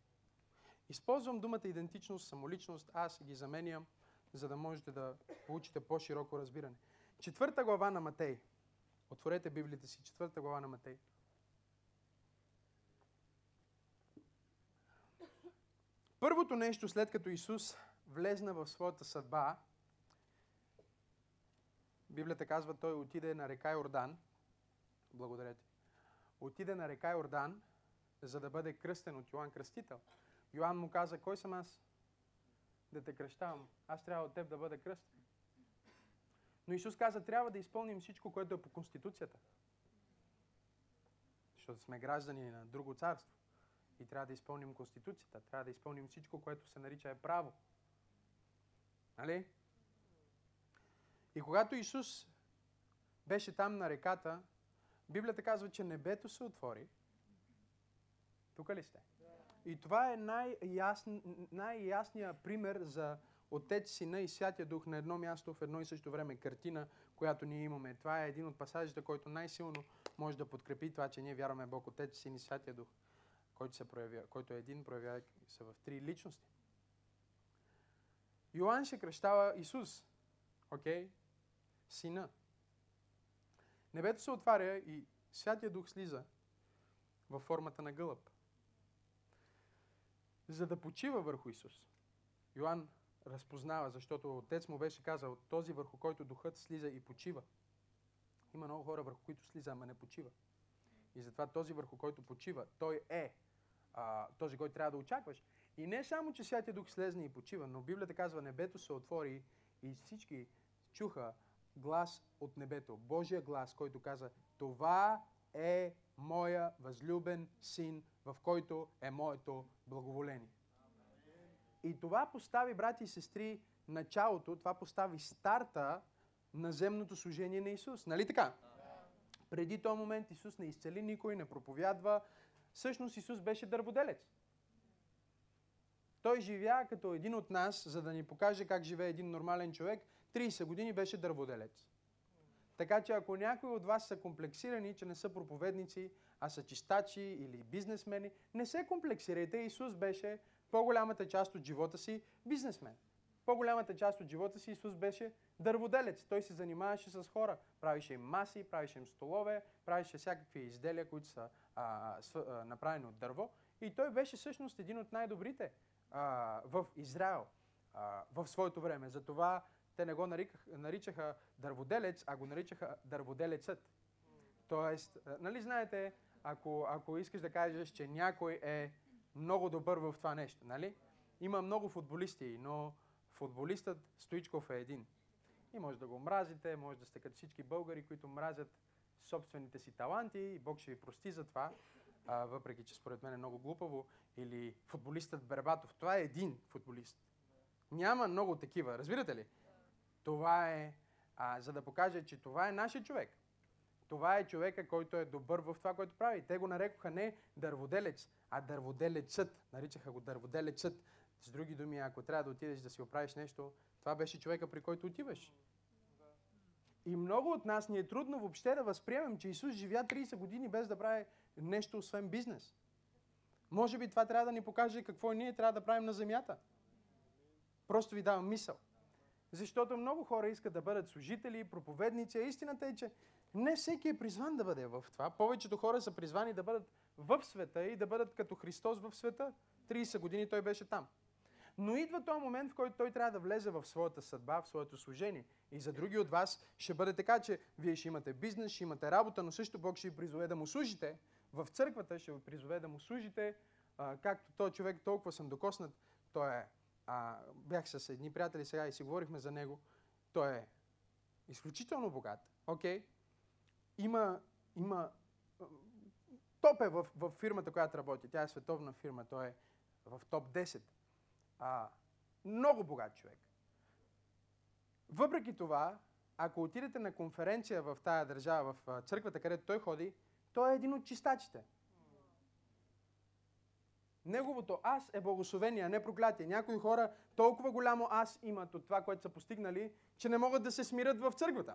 Използвам думата идентичност, самоличност, аз ги заменям за да можете да получите по-широко разбиране. Четвърта глава на Матей. Отворете Библията си, четвърта глава на Матей. Първото нещо, след като Исус влезна в своята съдба, Библията казва, той отиде на река Йордан. Благодаря ти. Отиде на река Йордан, за да бъде кръстен от Йоанн Кръстител. Йоанн му каза, кой съм аз? Да те кръщавам. Аз трябва от теб да бъда кръстен. Но Исус каза, трябва да изпълним всичко, което е по Конституцията. Защото сме граждани на друго царство. И трябва да изпълним Конституцията. Трябва да изпълним всичко, което се нарича е право. Нали? И когато Исус беше там на реката, Библията казва, че небето се отвори. Тук ли сте? И това е най-ясн, най-ясният пример за Отец, Сина и Святия Дух на едно място в едно и също време картина, която ние имаме. Това е един от пасажите, който най-силно може да подкрепи това, че ние вярваме Бог Отец, Син и Святия Дух, който, се проявява, който е един, проявява се в три личности. Йоанн ще кръщава Исус. Окей? Okay? Сина. Небето се отваря и Святия Дух слиза във формата на гълъб. За да почива върху Исус. Йоанн разпознава, защото отец му беше казал, този върху който духът слиза и почива. Има много хора върху които слиза, ама не почива. И затова този върху който почива, той е а, този, който трябва да очакваш. И не само, че Святия Дух слезне и почива, но Библията казва, небето се отвори и всички чуха глас от небето. Божия глас, който каза, това е моя възлюбен син, в който е моето благоволение. И това постави, брати и сестри, началото, това постави старта на земното служение на Исус. Нали така? Преди този момент Исус не изцели никой, не проповядва. Всъщност Исус беше дърводелец. Той живя като един от нас, за да ни покаже как живее един нормален човек. 30 години беше дърводелец. Така че ако някои от вас са комплексирани, че не са проповедници, а са чистачи или бизнесмени, не се комплексирайте. Исус беше по-голямата част от живота си бизнесмен. По-голямата част от живота си Исус беше дърводелец. Той се занимаваше с хора. Правише им маси, правише им столове, правише всякакви изделия, които са а, с, а, направени от дърво. И той беше всъщност един от най-добрите а, в Израел а, в своето време. Затова те не го нариках, наричаха дърводелец, а го наричаха дърводелецът. Тоест, нали знаете, ако, ако искаш да кажеш, че някой е много добър в това нещо, нали? Има много футболисти, но футболистът Стоичков е един. И може да го мразите, може да сте като всички българи, които мразят собствените си таланти и Бог ще ви прости за това, а, въпреки че според мен е много глупаво. Или футболистът Бербатов. Това е един футболист. Няма много такива, разбирате ли? Това е, а, за да покаже, че това е нашия човек. Това е човека, който е добър в това, което прави. Те го нарекоха не дърводелец, а дърводелецът. Наричаха го дърводелецът. С други думи, ако трябва да отидеш да си оправиш нещо, това беше човека, при който отиваш. И много от нас ни е трудно въобще да възприемем, че Исус живя 30 години без да прави нещо освен бизнес. Може би това трябва да ни покаже какво ние трябва да правим на земята. Просто ви давам мисъл. Защото много хора искат да бъдат служители, проповедници. А истината е, че не всеки е призван да бъде в това. Повечето хора са призвани да бъдат в света и да бъдат като Христос в света. 30 години той беше там. Но идва този момент, в който той трябва да влезе в своята съдба, в своето служение. И за други от вас ще бъде така, че вие ще имате бизнес, ще имате работа, но също Бог ще ви призове да му служите. В църквата ще ви призове да му служите. А, както този човек, толкова съм докоснат. Той е, а, бях с едни приятели сега и си говорихме за него. Той е изключително богат. Окей? Okay? Има, има топ е в, в фирмата, която работи. Тя е световна фирма. Той е в топ 10. А, много богат човек. Въпреки това, ако отидете на конференция в тая държава, в църквата, където той ходи, той е един от чистачите. Неговото аз е благословение, а не проклятие. Някои хора толкова голямо аз имат от това, което са постигнали, че не могат да се смират в църквата.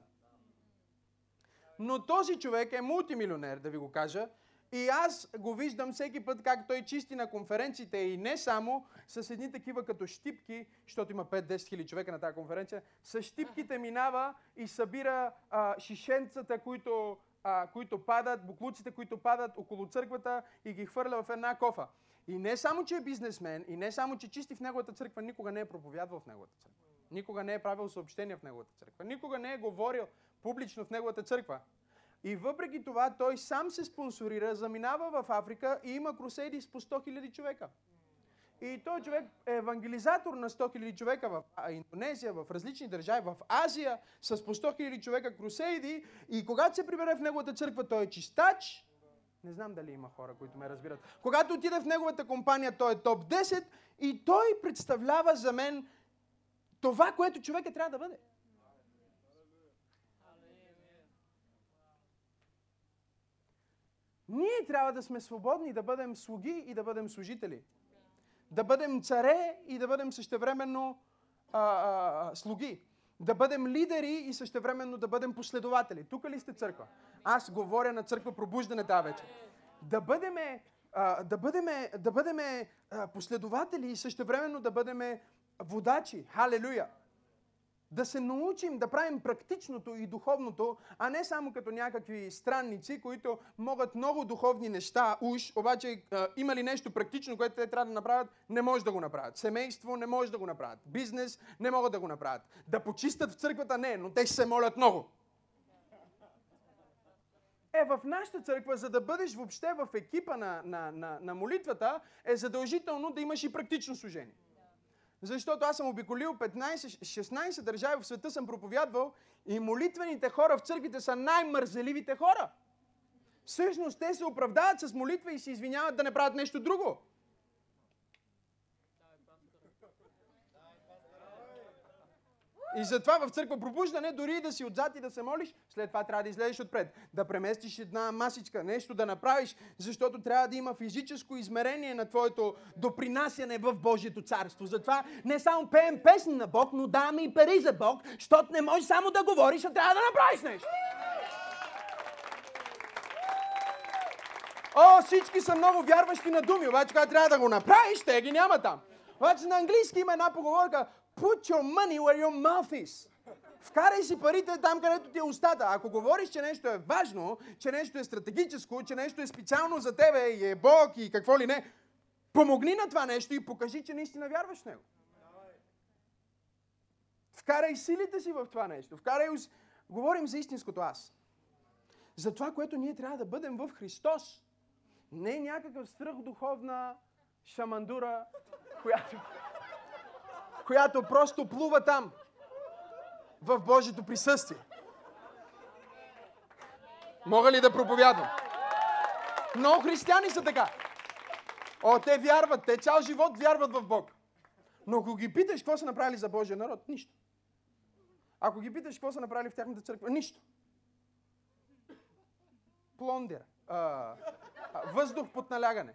Но този човек е мултимилионер, да ви го кажа, И аз го виждам всеки път как той чисти на конференциите и не само с едни такива като щипки, защото има 5-10 хиляди човека на тази конференция, с щипките минава и събира а, шишенцата, които, а, които падат, буклуците, които падат около църквата и ги хвърля в една кофа. И не само, че е бизнесмен, и не само, че чисти в неговата църква, никога не е проповядвал в неговата църква. Никога не е правил съобщения в неговата църква. Никога не е говорил публично в неговата църква. И въпреки това, той сам се спонсорира, заминава в Африка и има крусейди с по 100 000 човека. И той човек е евангелизатор на 100 000 човека в Индонезия, в различни държави, в Азия, с по 100 000 човека крусейди. И когато се прибере в неговата църква, той е чистач. Не знам дали има хора, които ме разбират. Когато отиде в неговата компания, той е топ 10 и той представлява за мен това, което човека трябва да бъде. Ние трябва да сме свободни да бъдем слуги и да бъдем служители. Да бъдем царе и да бъдем същевременно а, а, слуги. Да бъдем лидери и същевременно да бъдем последователи. Тук ли сте църква? Аз говоря на църква пробуждане тази вечер. Да бъдем, а, да бъдем, да бъдем а, последователи и същевременно да бъдем водачи. Халелуя! Да се научим да правим практичното и духовното, а не само като някакви странници, които могат много духовни неща, уж, обаче а, има ли нещо практично, което те трябва да направят, не може да го направят. Семейство не може да го направят. Бизнес не могат да го направят. Да почистят в църквата не, но те се молят много. Е, в нашата църква, за да бъдеш въобще в екипа на, на, на, на молитвата, е задължително да имаш и практично служение. Защото аз съм обиколил 15-16 държави в света, съм проповядвал и молитвените хора в църквите са най-мързеливите хора. Всъщност те се оправдават с молитва и се извиняват да не правят нещо друго. И затова в църква пробуждане, дори да си отзад и да се молиш, след това трябва да излезеш отпред. Да преместиш една масичка, нещо да направиш, защото трябва да има физическо измерение на твоето допринасяне в Божието царство. Затова не само пеем песни на Бог, но даваме и пари за Бог, защото не можеш само да говориш, а трябва да направиш нещо. О, всички са много вярващи на думи, обаче когато трябва да го направиш, те ги няма там. Обаче на английски има една поговорка, Put your money where your mouth is. Вкарай си парите там, където ти е устата. Ако говориш, че нещо е важно, че нещо е стратегическо, че нещо е специално за тебе и е Бог и какво ли не, помогни на това нещо и покажи, че наистина вярваш в него. Вкарай силите си в това нещо. Вкарай... Говорим за истинското аз. За това, което ние трябва да бъдем в Христос. Не някакъв свръхдуховна шамандура, която която просто плува там, в Божието присъствие. Мога ли да проповядвам? Много християни са така. О, те вярват, те цял живот вярват в Бог. Но ако ги питаш какво са направили за Божия народ, нищо. Ако ги питаш какво са направили в тяхната църква, нищо. Плондер. А, въздух под налягане.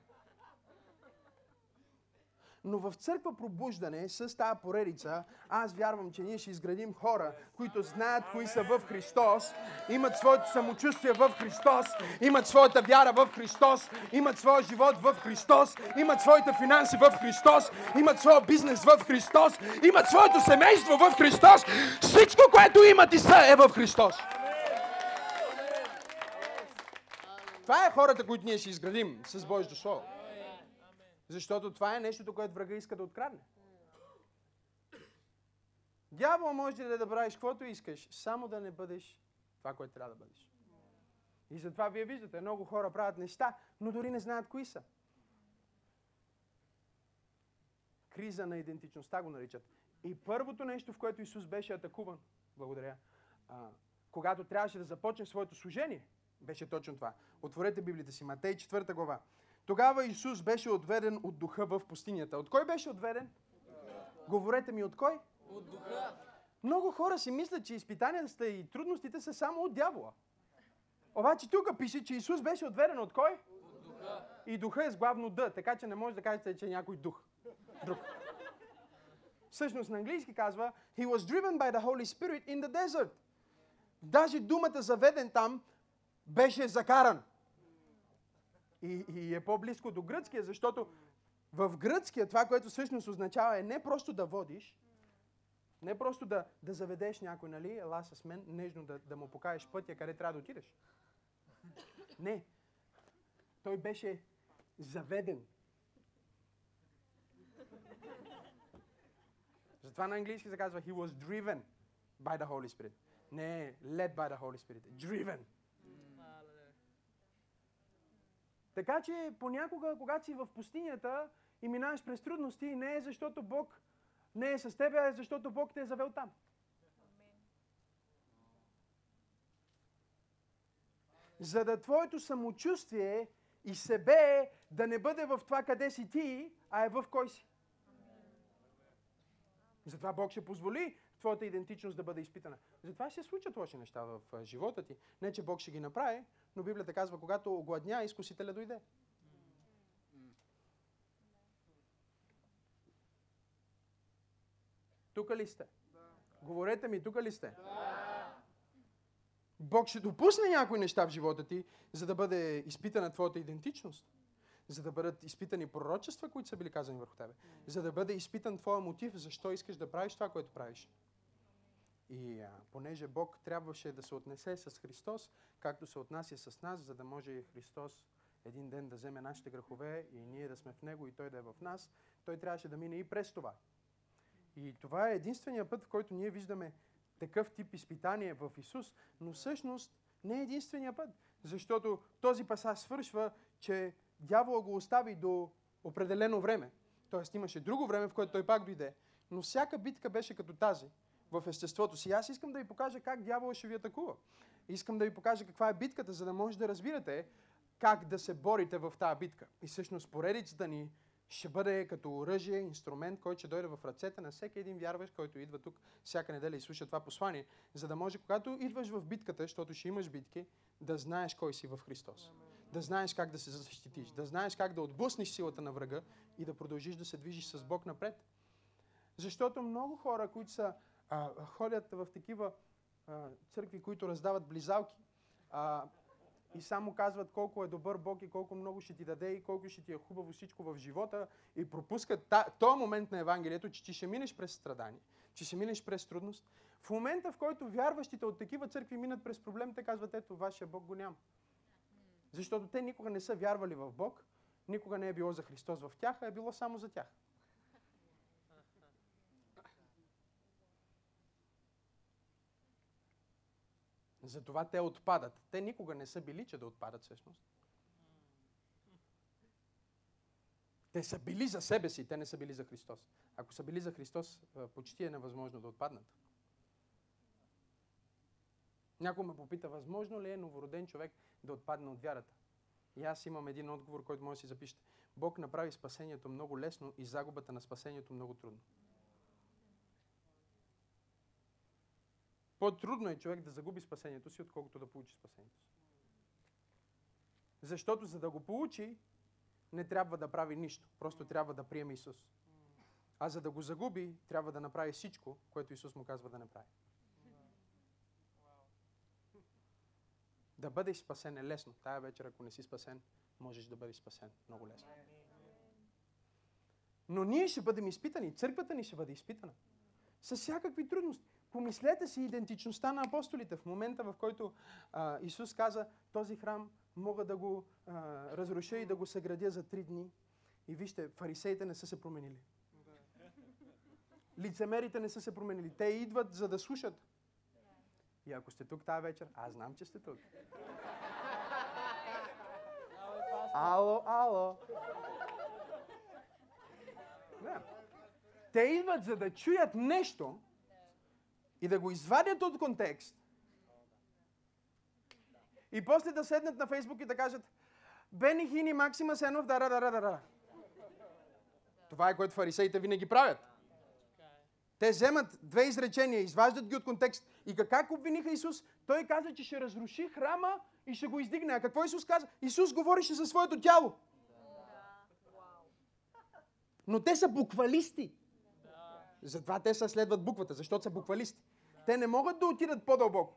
Но в църква пробуждане с тази поредица, аз вярвам, че ние ще изградим хора, които знаят кои са в Христос, имат своето самочувствие в Христос, имат своята вяра в Христос, имат своя живот в Христос, имат своите финанси в Христос, имат своя бизнес в Христос, имат своето семейство в Христос. Всичко, което имат и са, е в Христос. Това е хората, които ние ще изградим с Божието Слово. Защото това е нещото, което врага иска да открадне. Дявол може да, да правиш каквото искаш, само да не бъдеш това, което трябва да бъдеш. И затова вие виждате, много хора правят неща, но дори не знаят кои са. Криза на идентичността го наричат. И първото нещо, в което Исус беше атакуван, благодаря, а, когато трябваше да започне своето служение, беше точно това. Отворете Библията си, Матей 4 глава. Тогава Исус беше отведен от духа в пустинята. От кой беше отведен? Говорете ми, от кой? От духа. Много хора си мислят, че изпитанията и трудностите са само от дявола. Обаче тук пише, че Исус беше отведен от кой? От духа. И духа е с главно Д, така че не може да кажете, че е някой дух. Друг. Всъщност на английски казва He was driven by the Holy Spirit in the desert. Даже думата заведен там беше закаран. И, и е по-близко до гръцкия, защото в гръцкия това, което всъщност означава е не просто да водиш, не просто да, да заведеш някой, нали, ела с мен, нежно да, да му покажеш пътя, къде трябва да отидеш. Не. Той беше заведен. Затова на английски се казва He was driven by the Holy Spirit. Не led by the Holy Spirit. Driven. Така че понякога, когато си в пустинята и минаваш през трудности, не е защото Бог не е с теб, а е защото Бог те е завел там. За да твоето самочувствие и себе да не бъде в това къде си ти, а е в кой си. Затова Бог ще позволи твоята идентичност да бъде изпитана. Затова ще се случат лоши неща в живота ти. Не, че Бог ще ги направи, но Библията казва, когато гладня, изкусителя дойде. Тук ли сте? Говорете ми, тук ли сте? Бог ще допусне някои неща в живота ти, за да бъде изпитана твоята идентичност. За да бъдат изпитани пророчества, които са били казани върху тебе. За да бъде изпитан твоя мотив, защо искаш да правиш това, което правиш. И а, понеже Бог трябваше да се отнесе с Христос, както се отнася с нас, за да може Христос един ден да вземе нашите грехове и ние да сме в Него и Той да е в нас, Той трябваше да мине и през това. И това е единствения път, в който ние виждаме такъв тип изпитание в Исус, но всъщност не е единствения път. Защото този пасаж свършва, че дявола го остави до определено време. Тоест имаше друго време, в което той пак дойде. Но всяка битка беше като тази в естеството си. Аз искам да ви покажа как дявола ще ви атакува. Искам да ви покажа каква е битката, за да може да разбирате как да се борите в тази битка. И всъщност поредицата ни ще бъде като оръжие, инструмент, който ще дойде в ръцете на всеки един вярващ, който идва тук всяка неделя и слуша това послание, за да може, когато идваш в битката, защото ще имаш битки, да знаеш кой си в Христос. Да знаеш как да се защитиш, да знаеш как да отблъснеш силата на врага и да продължиш да се движиш с Бог напред. Защото много хора, които са, а, ходят в такива а, църкви, които раздават близалки, а, и само казват колко е добър Бог и колко много ще ти даде и колко ще ти е хубаво всичко в живота и пропускат този момент на Евангелието, че ти ще минеш през страдание, че ще минеш през трудност. В момента, в който вярващите от такива църкви минат през проблем, те казват, ето, вашия Бог го няма. Защото те никога не са вярвали в Бог, никога не е било за Христос в тях, а е било само за тях. Затова те отпадат. Те никога не са били, че да отпадат всъщност. Те са били за себе си, те не са били за Христос. Ако са били за Христос, почти е невъзможно да отпаднат. Някой ме попита, възможно ли е новороден човек да отпадне от вярата? И аз имам един отговор, който може да си запишете. Бог направи спасението много лесно и загубата на спасението много трудно. По-трудно е човек да загуби спасението си, отколкото да получи спасението си. Защото за да го получи, не трябва да прави нищо. Просто трябва да приеме Исус. А за да го загуби, трябва да направи всичко, което Исус му казва да направи. Да бъдеш спасен е лесно. Тая вечер, ако не си спасен, можеш да бъдеш спасен много лесно. Но ние ще бъдем изпитани. Църквата ни ще бъде изпитана. С всякакви трудности. Помислете си идентичността на апостолите. В момента, в който а, Исус каза, този храм мога да го а, разруша и да го съградя за три дни. И вижте, фарисеите не са се променили. Лицемерите не са се променили. Те идват за да слушат. И ако сте тук тази вечер, аз знам, че сте тук. Ало, ало. Да. Те идват за да чуят нещо, и да го извадят от контекст и после да седнат на Фейсбук и да кажат Бени Хини, Максима Сенов, да, да, да, да, да. Това е което фарисеите винаги правят. Те вземат две изречения, изваждат ги от контекст. И как обвиниха Исус? Той каза, че ще разруши храма и ще го издигне. А какво Исус каза? Исус говореше за своето тяло. Но те са буквалисти. Затова те са следват буквата, защото са буквалисти. Те не могат да отидат по-дълбоко.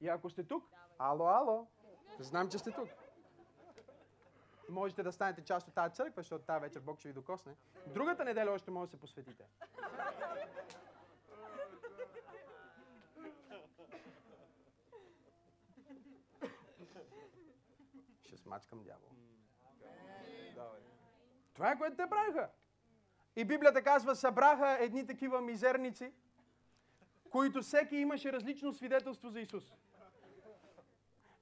И ако сте тук, ало, ало, знам, че сте тук. можете да станете част от тази църква, защото тази вечер Бог ще ви докосне. Другата неделя още може да се посветите. Ще смачкам дявол. Това е което те правиха. И Библията казва, събраха едни такива мизерници, които всеки имаше различно свидетелство за Исус.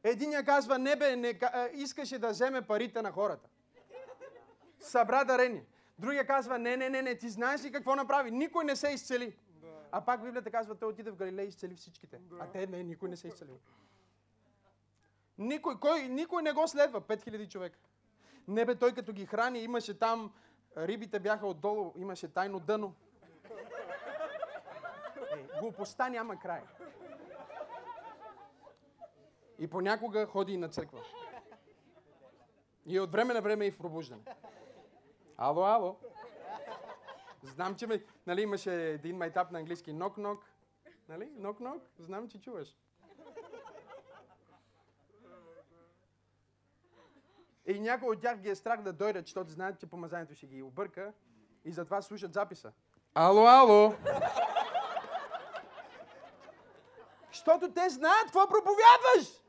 Единия казва, не бе, не, искаше да вземе парите на хората. Събра дарение. Другия казва, не, не, не, не, ти знаеш ли какво направи? Никой не се изцели. А пак Библията казва, той отиде в Галилея и изцели всичките. А те не, никой не се изцели. Никой, кой, никой не го следва. 5000 човека. Не бе, той като ги храни, имаше там, рибите бяха отдолу, имаше тайно дъно. Е, глупостта няма край. И понякога ходи и на църква. И от време на време и в пробуждане. Ало, ало. Знам, че ме, нали, имаше един майтап на английски нок-нок. Нали? Нок-нок. Знам, че чуваш. И някой от тях ги е страх да дойдат, защото знаят, че помазанието ще ги обърка и затова слушат записа. Ало, ало! Защото те знаят какво проповядваш.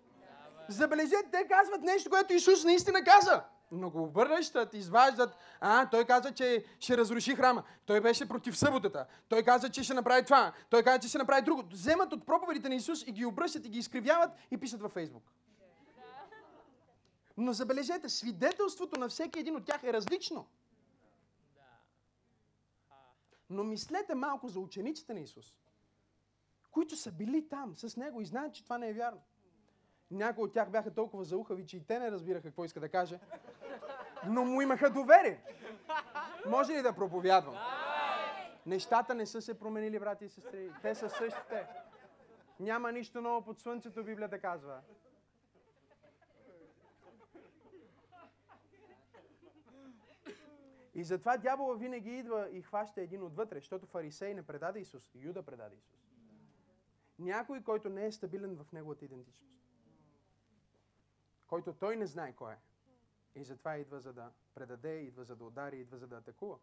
Забележете, те казват нещо, което Исус наистина каза. Но го обърнащат, изваждат. А, той каза, че ще разруши храма. Той беше против съботата. Той каза, че ще направи това. Той каза, че ще направи друго. Вземат от проповедите на Исус и ги обръщат и ги изкривяват и пишат във Фейсбук. Но забележете, свидетелството на всеки един от тях е различно. Но мислете малко за учениците на Исус, които са били там с Него и знаят, че това не е вярно. Някои от тях бяха толкова заухави, че и те не разбираха какво иска да каже. Но му имаха доверие. Може ли да проповядвам? Нещата не са се променили, брати и сестри. Те са същите. Няма нищо ново под слънцето, Библията казва. И затова дявола винаги идва и хваща един отвътре, защото фарисей не предаде Исус, Юда предаде Исус. Някой, който не е стабилен в неговата идентичност. Който той не знае кой е. И затова идва за да предаде, идва за да удари, идва за да атакува.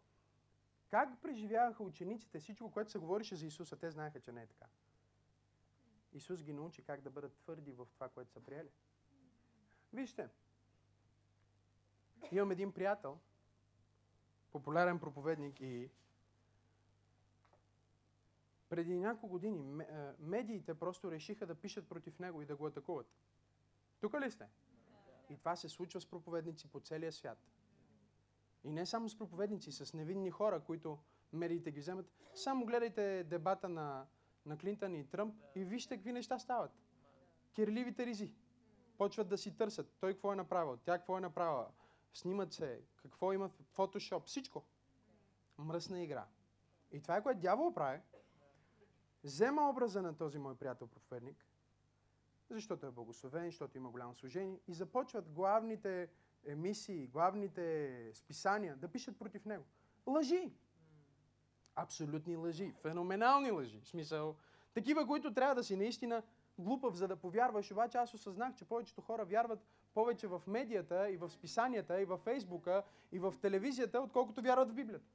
Как преживяваха учениците всичко, което се говореше за Исуса? Те знаеха, че не е така. Исус ги научи как да бъдат твърди в това, което са приели. Вижте, имам един приятел, популярен проповедник и преди няколко години а, медиите просто решиха да пишат против него и да го атакуват. Тук ли сте? И това се случва с проповедници по целия свят. И не само с проповедници, с невинни хора, които медиите ги вземат. Само гледайте дебата на, на Клинтън и Тръмп и вижте какви неща стават. Кирливите ризи. Почват да си търсят. Той какво е направил, тя какво е направила. Снимат се, какво има в фотошоп, всичко. Мръсна игра. И това е което дявол прави. Взема образа на този мой приятел проповедник, защото е благословен, защото има голямо служение и започват главните емисии, главните списания да пишат против него. Лъжи. Абсолютни лъжи. Феноменални лъжи. В смисъл, такива, които трябва да си наистина глупав, за да повярваш. Обаче аз осъзнах, че повечето хора вярват повече в медията и в списанията и в Фейсбука и в телевизията, отколкото вярват в Библията.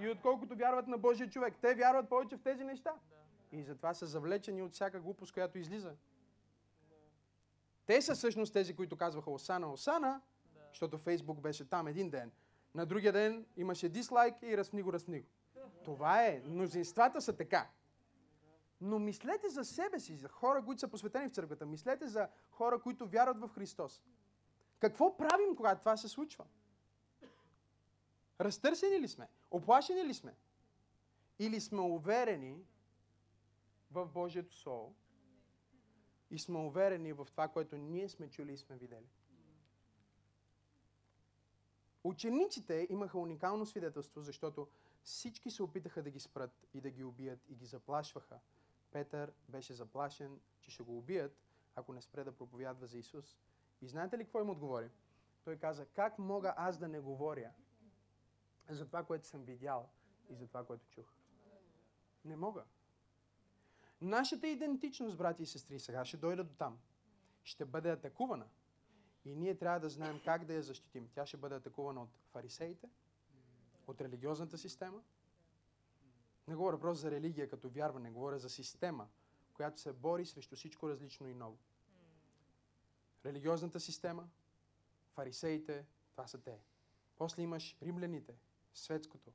И отколкото вярват на Божия човек. Те вярват повече в тези неща. И затова са завлечени от всяка глупост, която излиза. Те са всъщност тези, които казваха Осана, Осана, защото Фейсбук беше там един ден. На другия ден имаше дислайк и разпни го, разпни го. Това е. Мнозинствата са така. Но мислете за себе си, за хора, които са посветени в църквата. Мислете за хора, които вярват в Христос. Какво правим, когато това се случва? Разтърсени ли сме? Оплашени ли сме? Или сме уверени в Божието Слово и сме уверени в това, което ние сме чули и сме видели? Учениците имаха уникално свидетелство, защото всички се опитаха да ги спрат и да ги убият и ги заплашваха. Петър беше заплашен, че ще го убият, ако не спре да проповядва за Исус. И знаете ли какво им отговори? Той каза, как мога аз да не говоря за това, което съм видял и за това, което чух? Не мога. Нашата идентичност, брати и сестри, сега ще дойда до там, ще бъде атакувана. И ние трябва да знаем как да я защитим. Тя ще бъде атакувана от фарисеите, от религиозната система. Не говоря просто за религия като вярване, говоря за система, която се бори срещу всичко различно и ново. Религиозната система, фарисеите, това са те. После имаш римляните, светското,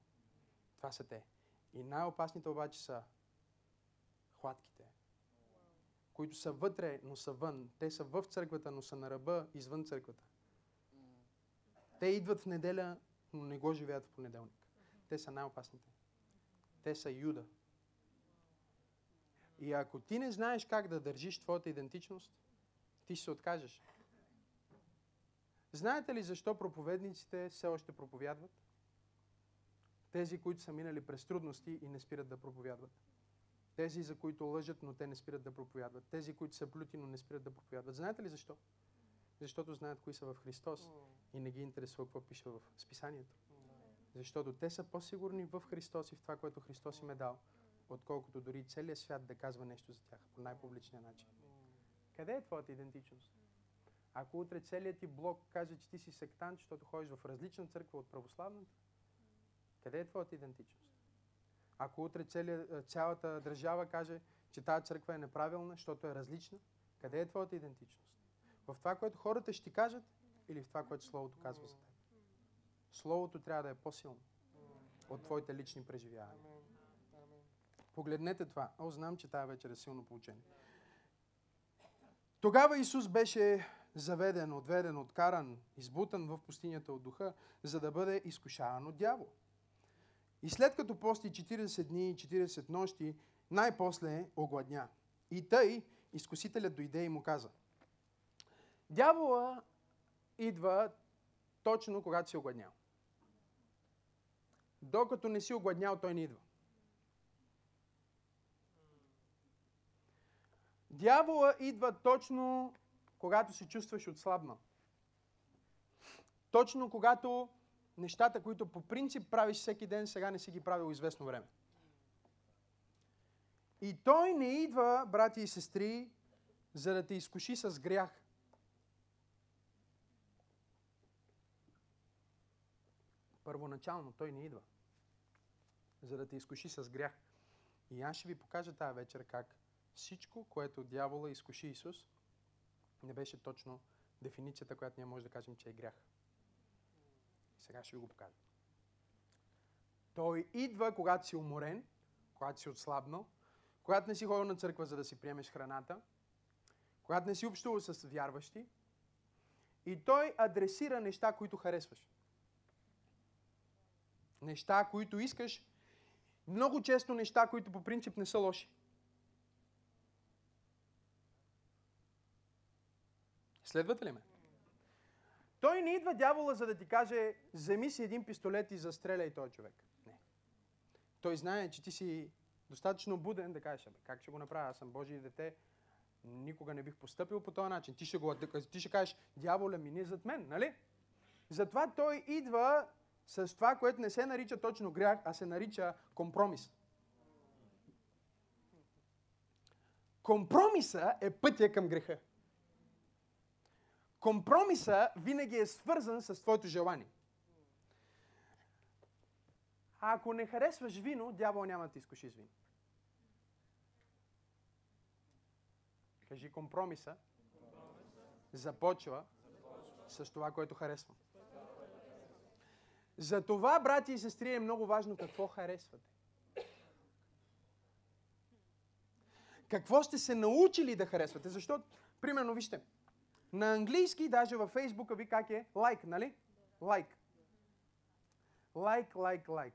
това са те. И най-опасните обаче са хватките, които са вътре, но са вън. Те са в църквата, но са на ръба, извън църквата. Те идват в неделя, но не го живеят в понеделник. Те са най-опасните. Те са Юда. И ако ти не знаеш как да държиш твоята идентичност, ти ще се откажеш. Знаете ли защо проповедниците все още проповядват? Тези, които са минали през трудности и не спират да проповядват. Тези, за които лъжат, но те не спират да проповядват. Тези, които са плюти, но не спират да проповядват. Знаете ли защо? Защото знаят кои са в Христос и не ги интересува какво пише в списанието. Защото те са по-сигурни в Христос и в това, което Христос им е дал, отколкото дори целият свят да казва нещо за тях по най-публичния начин. Къде е твоята идентичност? Ако утре целият ти блок каже, че ти си сектант, защото ходиш в различна църква от православната, къде е твоята идентичност? Ако утре цели, цялата държава каже, че тази църква е неправилна, защото е различна, къде е твоята идентичност? В това, което хората ще ти кажат или в това, което Словото казва за теб? Словото трябва да е по-силно от твоите лични преживявания. Погледнете това. О, знам, че тази вечер е силно получение. Тогава Исус беше заведен, отведен, откаран, избутан в пустинята от духа, за да бъде изкушаван от дявол. И след като пости 40 дни и 40 нощи, най-после огладня. И тъй изкусителят дойде и му каза. Дявола идва точно когато си огладнял. Докато не си огладнял, той не идва. Дявола идва точно когато се чувстваш отслабнал. Точно когато нещата, които по принцип правиш всеки ден, сега не си ги правил известно време. И той не идва, брати и сестри, за да те изкуши с грях. Първоначално той не идва, за да те изкуши с грях. И аз ще ви покажа тази вечер как всичко, което дявола изкуши Исус, не беше точно дефиницията, която ние може да кажем, че е грях. Сега ще ви го покажа. Той идва, когато си уморен, когато си отслабнал, когато не си ходил на църква, за да си приемеш храната, когато не си общувал с вярващи, и той адресира неща, които харесваш. Неща, които искаш, много често неща, които по принцип не са лоши. Следвате ли ме? Той не идва дявола, за да ти каже, вземи си един пистолет и застреляй този човек. Не. Той знае, че ти си достатъчно буден да кажеш, бе, как ще го направя, аз съм Божие дете, никога не бих поступил по този начин. Ти ще, го, ти ще кажеш, дяволя мини зад мен, нали? Затова той идва с това, което не се нарича точно грях, а се нарича компромис. Компромиса е пътя към греха. Компромиса винаги е свързан с твоето желание. А ако не харесваш вино, дявол няма да ти изкуши с вино. Кажи компромиса. Започва с това, което харесвам. За това, брати и сестри, е много важно какво харесвате. Какво сте се научили да харесвате? Защото, примерно, вижте, на английски, даже във Фейсбука ви как е? Лайк, нали? Лайк. Лайк, лайк, лайк.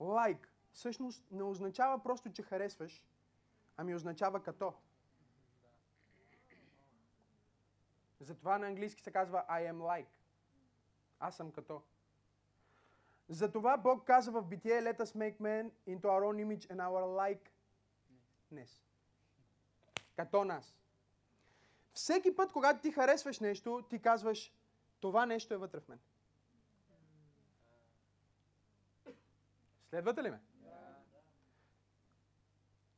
Лайк. Всъщност не означава просто, че харесваш, ами означава като. Затова на английски се казва I am like. Аз съм като. Затова Бог казва в Битие, let us make man into our own image and our likeness. Като нас. Всеки път, когато ти харесваш нещо, ти казваш, това нещо е вътре в мен. Следвате ли ме?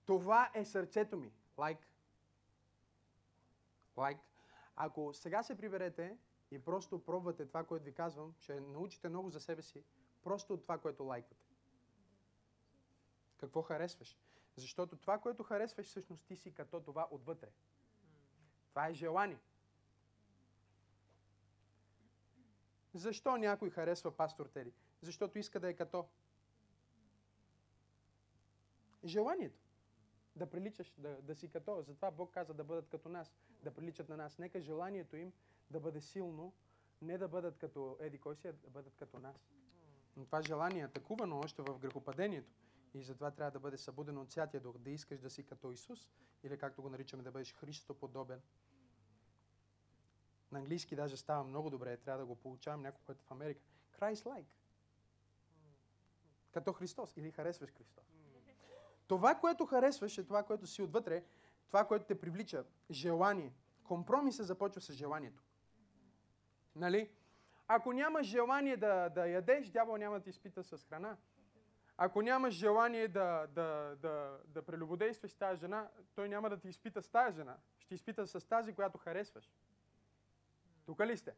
Това е сърцето ми. Лайк. Like. Лайк. Like. Ако сега се приберете и просто пробвате това, което ви казвам, ще научите много за себе си, просто от това, което лайквате. Какво харесваш? Защото това, което харесваш, всъщност ти си като това отвътре. Това е желание. Защо някой харесва пастор Тери? Защото иска да е като. Желанието. Да приличаш, да, да си като. Затова Бог каза да бъдат като нас, да приличат на нас. Нека желанието им да бъде силно, не да бъдат като еди кой си, а да бъдат като нас. Но това желание е атакувано още в грехопадението. И затова трябва да бъде събудено от Святия Дух, да искаш да си като Исус, или както го наричаме да бъдеш Христоподобен. На английски даже става много добре, трябва да го получавам някой път в Америка. Christ-like. Като Христос. Или харесваш Христос. Това, което харесваш, е това, което си отвътре, това, което те привлича. Желание. Компромисът започва с желанието. Нали? Ако нямаш желание да, да ядеш, дявол няма да ти изпита с храна. Ако нямаш желание да, да, да, да прелюбодействаш с тази жена, той няма да ти изпита с тази жена. Ще изпита с тази, която харесваш. Тук ли сте?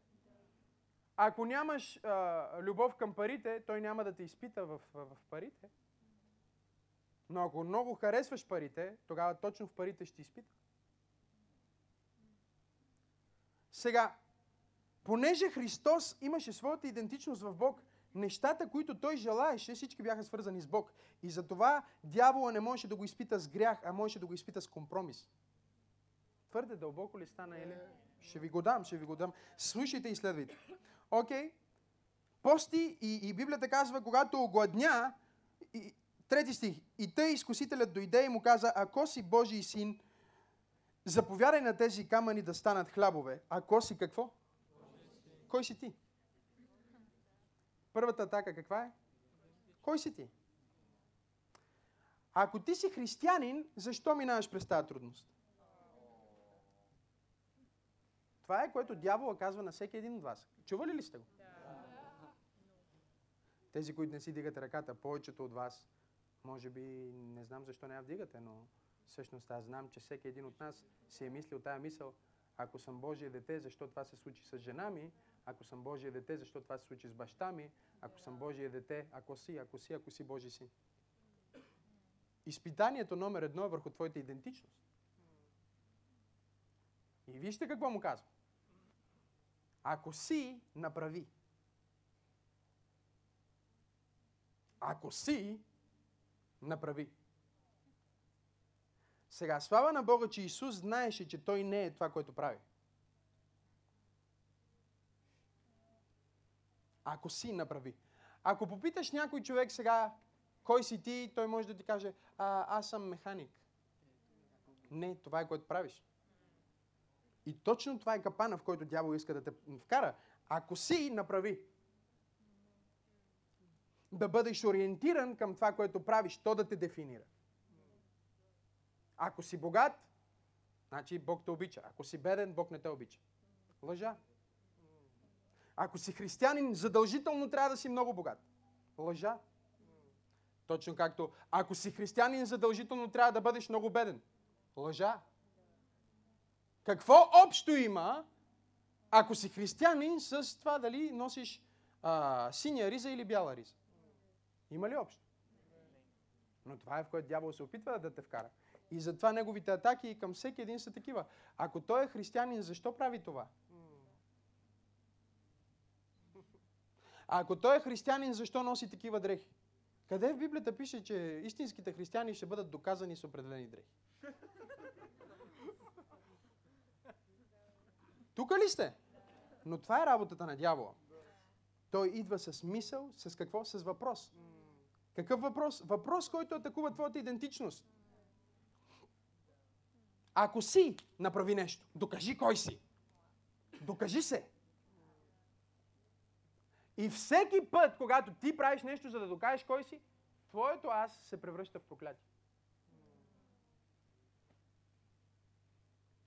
Ако нямаш а, любов към парите, той няма да те изпита в, в, в парите. Но ако много харесваш парите, тогава точно в парите ще изпита. Сега, понеже Христос имаше своята идентичност в Бог, нещата, които той желаеше, всички бяха свързани с Бог. И затова дявола не можеше да го изпита с грях, а можеше да го изпита с компромис. Твърде дълбоко ли стана или? Ще ви го дам, ще ви го дам. Слушайте и следвайте. Окей? Okay. Пости и, и Библията казва, когато огладня, и, трети стих, и тъй изкусителят дойде и му каза, ако си Божий син, заповядай на тези камъни да станат хлябове. Ако си какво? Кой си ти? Първата атака каква е? Кой си ти? Ако ти си християнин, защо минаваш през тази трудност? Това е което дявола казва на всеки един от вас. Чували ли сте го? Тези, които не си дигате ръката, повечето от вас, може би, не знам защо не я вдигате, но всъщност аз знам, че всеки един от нас си е мислил тая мисъл, ако съм Божие дете, защо това се случи с жена ми, ако съм Божие дете, защо това се случи с баща ми, ако съм Божие дете, ако си, ако си, ако си Божи син. Изпитанието номер едно е върху твоята идентичност. И вижте какво му казва. Ако си, направи. Ако си, направи. Сега, слава на Бога, че Исус знаеше, че Той не е това, което прави. Ако си, направи. Ако попиташ някой човек сега, кой си ти, той може да ти каже, а, аз съм механик. Не, това е което правиш. И точно това е капана, в който дявол иска да те вкара. Ако си, направи. Да бъдеш ориентиран към това, което правиш, то да те дефинира. Ако си богат, значи Бог те обича. Ако си беден, Бог не те обича. Лъжа. Ако си християнин, задължително трябва да си много богат. Лъжа. Точно както, ако си християнин, задължително трябва да бъдеш много беден. Лъжа. Какво общо има, ако си християнин, с това дали носиш а, синя риза или бяла риза? Има ли общо? Но това е в което дявол се опитва да те вкара. И затова неговите атаки към всеки един са такива. Ако той е християнин, защо прави това? А ако той е християнин, защо носи такива дрехи? Къде в Библията пише, че истинските християни ще бъдат доказани с определени дрехи? Тук ли сте? Но това е работата на дявола. Той идва с мисъл, с какво? С въпрос. Какъв въпрос? Въпрос, който атакува твоята идентичност. Ако си, направи нещо. Докажи кой си. Докажи се. И всеки път, когато ти правиш нещо, за да докажеш кой си, твоето аз се превръща в проклятие.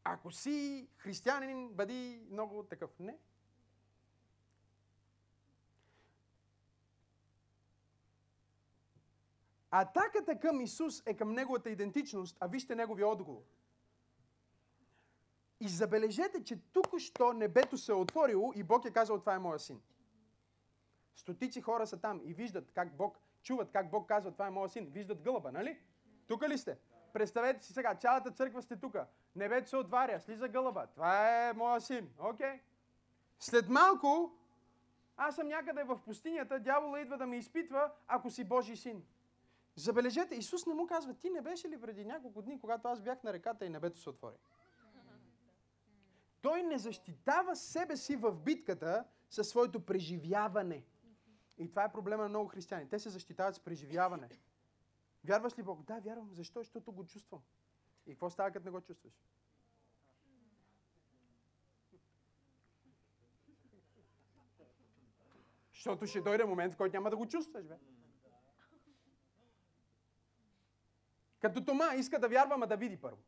Ако си християнин, бъди много такъв. Не. Атаката към Исус е към Неговата идентичност, а вижте Неговия отговор. И забележете, че тук що небето се е отворило и Бог е казал, това е моя син. Стотици хора са там и виждат как Бог, чуват как Бог казва, това е моя син. Виждат гълъба, нали? Тук ли сте? Представете си сега, цялата църква сте тук. Небето се отваря, слиза гълъба. Това е моя син. Окей. Okay. След малко, аз съм някъде в пустинята, дявола идва да ме изпитва, ако си Божий син. Забележете, Исус не му казва, ти не беше ли преди няколко дни, когато аз бях на реката и небето се отвори? Той не защитава себе си в битката със своето преживяване. И това е проблема на много християни. Те се защитават с преживяване. Вярваш ли Бог? Да, вярвам. Защо? Защото го чувствам. И какво става, като не го чувстваш? Защото ще дойде момент, в който няма да го чувстваш, бе. Като Тома иска да вярва, ма да види първо.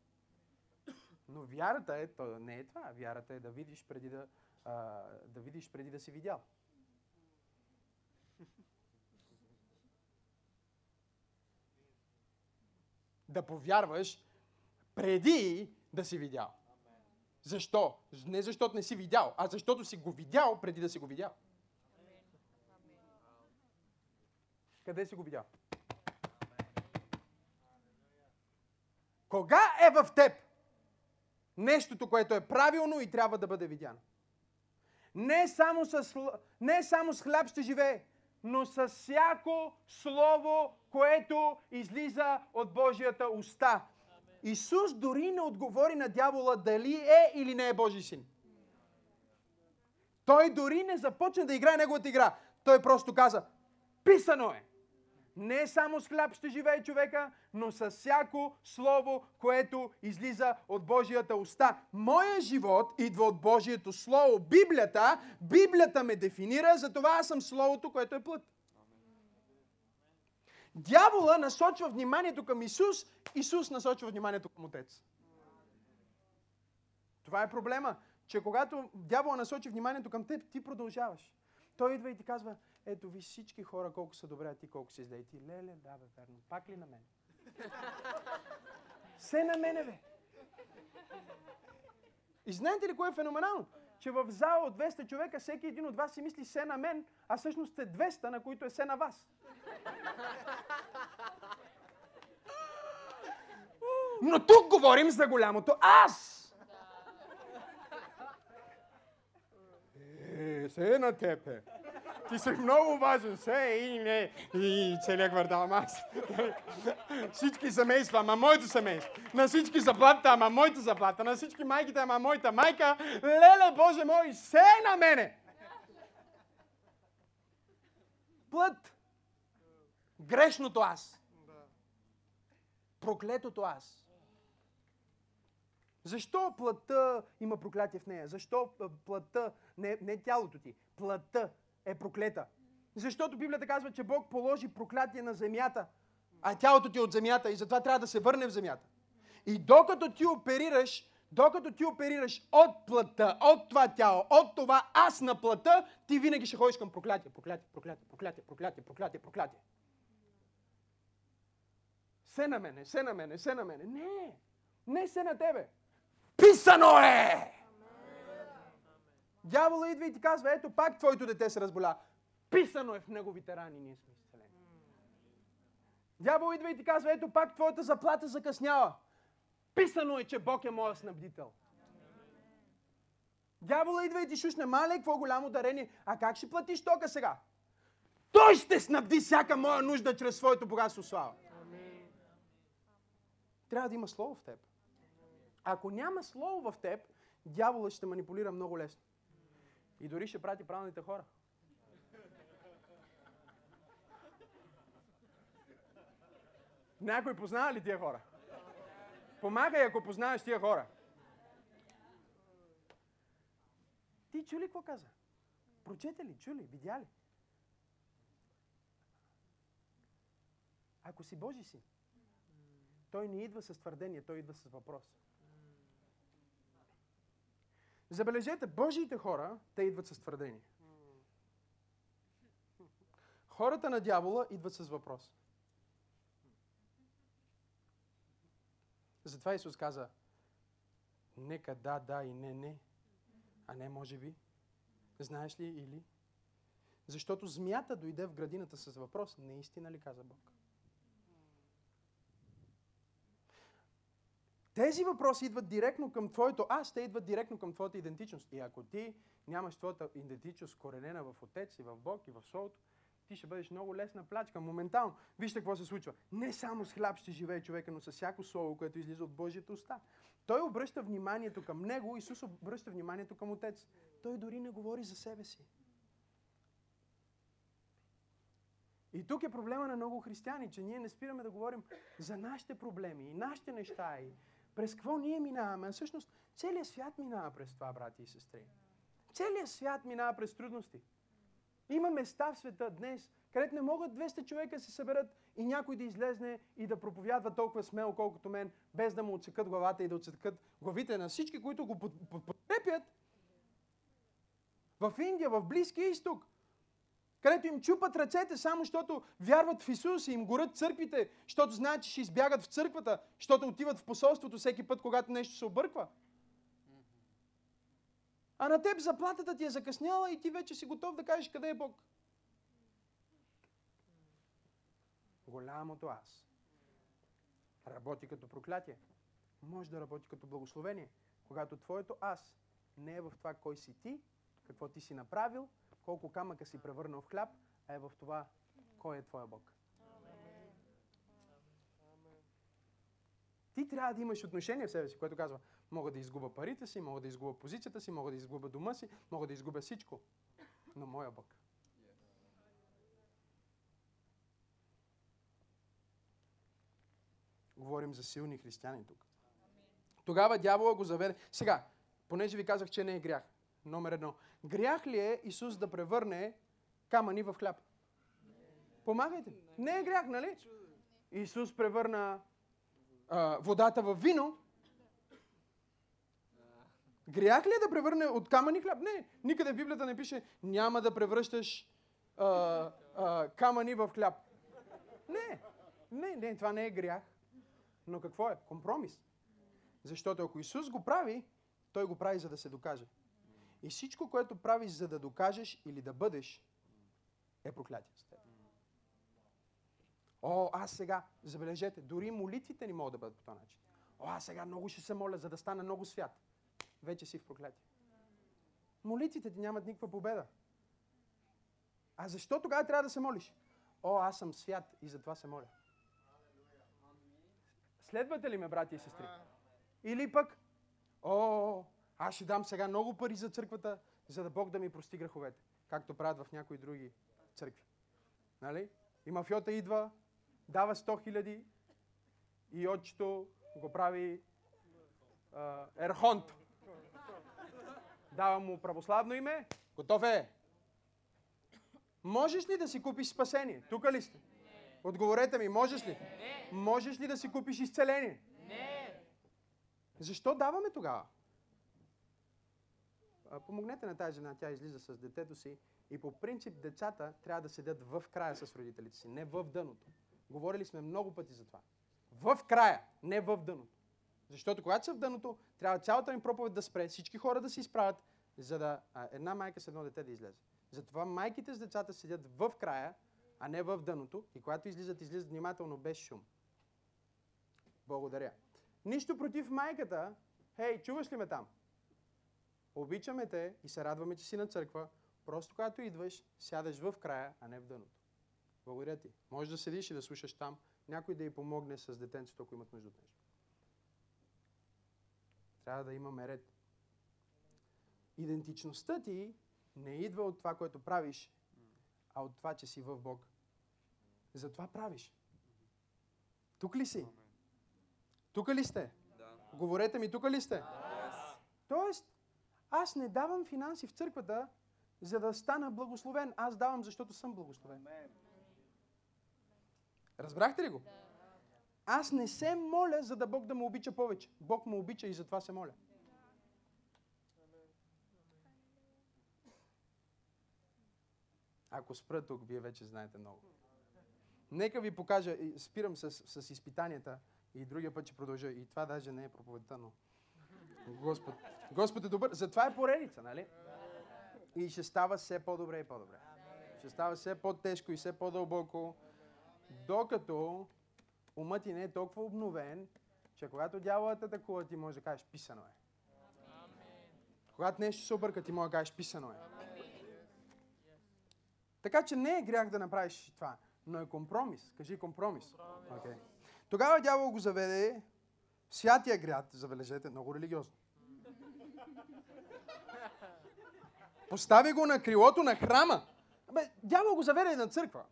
Но вярата е, то не е това. Вярата е да видиш преди да, а, да видиш преди да си видял. Да повярваш преди да си видял. Защо? Не защото не си видял, а защото си го видял преди да си го видял. Къде си го видял? Кога е в теб нещото, което е правилно и трябва да бъде видяно? Не само с, не само с хляб ще живее, но с всяко слово, което излиза от Божията уста. Исус дори не отговори на дявола дали е или не е Божий син. Той дори не започна да играе неговата игра. Той просто каза, писано е. Не само с хляб ще живее човека, но с всяко слово, което излиза от Божията уста. Моя живот идва от Божието Слово. Библията, Библията ме дефинира, затова аз съм Словото, което е плът. Дявола насочва вниманието към Исус, Исус насочва вниманието към Отец. Това е проблема, че когато дявола насочи вниманието към теб, ти продължаваш. Той идва и ти казва, ето ви всички хора колко са добре, а ти колко си зле. И ти, леле, да бе, верно. Пак ли на мен? Се на мене, бе. И знаете ли кое е феноменално? Че в зала от 200 човека всеки един от вас си мисли се на мен, а всъщност сте 200, на които е се на вас. Но тук говорим за голямото аз. Е, се на тебе. Ти си много важен. Се и не. И целият квартал. Ама аз. Всички семейства, ама моето семейство. На всички заплата, ама моята заплата. На всички майките, ама моята майка. Леле, Боже мой, се на мене. Плът. Грешното аз. Проклетото аз. Защо плътта има проклятие в нея? Защо плътта, не, не тялото ти, плътта е проклета? Защото Библията казва, че Бог положи проклятие на земята, а тялото ти е от земята и затова трябва да се върне в земята. И докато ти оперираш, докато ти оперираш от плътта, от това тяло, от това аз на плътта, ти винаги ще ходиш към проклятие, проклятие, проклятие, проклятие, проклятие, проклятие, проклятие. Се на мене, се на мене, се на мене. Не, не се на тебе. Писано е! Дявола идва и ти казва, ето пак твоето дете се разболя. Писано е в неговите рани, ние сме изцелени. Дявол идва и ти казва, ето пак твоята заплата закъснява. Писано е, че Бог е моя снабдител. Дявола идва и ти шушне, мале, какво голямо дарение. А как ще платиш тока сега? Той ще снабди всяка моя нужда чрез своето богатство слава. Трябва да има слово в теб. Ако няма слово в теб, дяволът ще манипулира много лесно. И дори ще прати правилните хора. Някой познава ли тия хора? Помагай, ако познаваш тия хора. Ти чули какво каза? Прочете ли, чули, видя ли? Ако си Божи си, той не идва с твърдение, той идва с въпрос. Забележете, Божиите хора, те идват с твърдение. Хората на дявола идват с въпрос. Затова Исус каза, Нека да, да и не, не. А не може би. Знаеш ли или? Защото змията дойде в градината с въпрос, наистина ли каза Бог? Тези въпроси идват директно към твоето аз, те идват директно към твоята идентичност. И ако ти нямаш твоята идентичност коренена в Отец и в Бог и в Словото, ти ще бъдеш много лесна плачка, моментално. Вижте какво се случва. Не само с хляб ще живее човека, но с всяко слово, което излиза от Божията уста. Той обръща вниманието към него, Исус обръща вниманието към Отец. Той дори не говори за себе си. И тук е проблема на много християни, че ние не спираме да говорим за нашите проблеми и нашите неща и през какво ние минаваме. А всъщност целият свят минава през това, брати и сестри. Целият свят минава през трудности. Има места в света днес, където не могат 200 човека да се съберат и някой да излезне и да проповядва толкова смело, колкото мен, без да му отсекат главата и да отсекат главите на всички, които го подкрепят. В Индия, в Близкия изток, където им чупат ръцете, само защото вярват в Исус и им горят църквите, защото знаят, че ще избягат в църквата, защото отиват в посолството всеки път, когато нещо се обърква. А на теб заплатата ти е закъсняла и ти вече си готов да кажеш къде е Бог. Голямото аз работи като проклятие. Може да работи като благословение, когато твоето аз не е в това кой си ти, какво ти си направил, колко камъка си превърнал в хляб, а е в това кой е твоя Бог. Ти трябва да имаш отношение в себе си, което казва, мога да изгуба парите си, мога да изгуба позицията си, мога да изгуба дома си, мога да изгубя всичко. Но моя Бог. Говорим за силни християни тук. Тогава дявола го заведе. Сега, понеже ви казах, че не е грях. Номер едно. Грях ли е Исус да превърне камъни в хляб? Помагайте. Не е грях, нали? Исус превърна а, водата в вино. Грях ли е да превърне от камъни хляб? Не. Никъде в Библията не пише няма да превръщаш а, а, камъни в хляб. Не. Не, не, това не е грях. Но какво е? Компромис. Защото ако Исус го прави, той го прави за да се докаже. И всичко, което правиш за да докажеш или да бъдеш, е проклятие с теб. О, аз сега, забележете, дори молитвите ни могат да бъдат по този начин. О, аз сега много ще се моля, за да стана много свят. Вече си в проклятие. Молитвите ти нямат никаква победа. А защо тогава трябва да се молиш? О, аз съм свят и затова се моля. Следвате ли ме, брати и сестри? Или пък, о, аз ще дам сега много пари за църквата, за да Бог да ми прости греховете. Както правят в някои други църкви. Нали? И мафиота идва, дава 100 хиляди и отчето го прави а, Ерхонт. Дава му православно име, готов е. Можеш ли да си купиш спасение? Тук ли сте? Отговорете ми, можеш ли? Не. Можеш ли да си купиш изцеление? Не. Защо даваме тогава? Помогнете на тази жена, тя излиза с детето си и по принцип децата трябва да седят в края с родителите си, не в дъното. Говорили сме много пъти за това. В края, не в дъното. Защото когато са в дъното, трябва цялата им проповед да спре, всички хора да се изправят, за да а, една майка с едно дете да излезе. Затова майките с децата седят в края, а не в дъното. И когато излизат, излизат внимателно, без шум. Благодаря. Нищо против майката. Хей, чуваш ли ме там? Обичаме те и се радваме, че си на църква. Просто когато идваш, сядаш в края, а не в дъното. Благодаря ти. Може да седиш и да слушаш там. Някой да й помогне с детенцето, ако имат нужда от нещо. Трябва да имаме ред. Идентичността ти не идва от това, което правиш, а от това, че си в Бог. Затова правиш. Тук ли си? Тук ли сте? Да. Говорете ми, тук ли сте? Тоест, аз не давам финанси в църквата, за да стана благословен. Аз давам, защото съм благословен. Разбрахте ли го? Аз не се моля, за да Бог да ме обича повече. Бог ме обича и затова се моля. Ако спра тук, вие вече знаете много. Нека ви покажа, спирам с, с изпитанията и другия път ще продължа. И това даже не е проповедта, но Господ, Господ е добър. Затова е поредица, нали? И ще става все по-добре и по-добре. Ще става все по-тежко и все по-дълбоко, докато умът ти не е толкова обновен, че когато дяволът атакува, ти можеш да кажеш, писано е. Когато нещо се обърка, ти можеш да кажеш, писано е. Така че не е грях да направиш това, но е компромис. Кажи компромис. Okay. Тогава дявол го заведе в святия град, забележете, много религиозно. Постави го на крилото на храма. Бе, дявол го заведе на църква.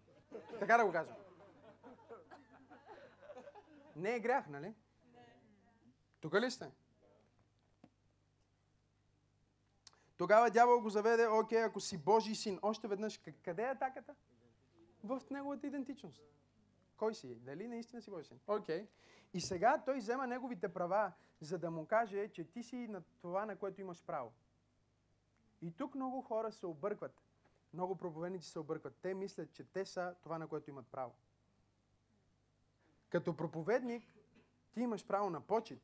Така да го кажем. Не е грях, нали? Тук ли сте? Тогава дявол го заведе, окей, ако си Божий син, още веднъж, къде е атаката? В неговата идентичност. Кой си? Дали наистина си Божий син? Окей. И сега той взема неговите права, за да му каже, че ти си на това, на което имаш право. И тук много хора се объркват. Много проповедници се объркват. Те мислят, че те са това, на което имат право. Като проповедник, ти имаш право на почет,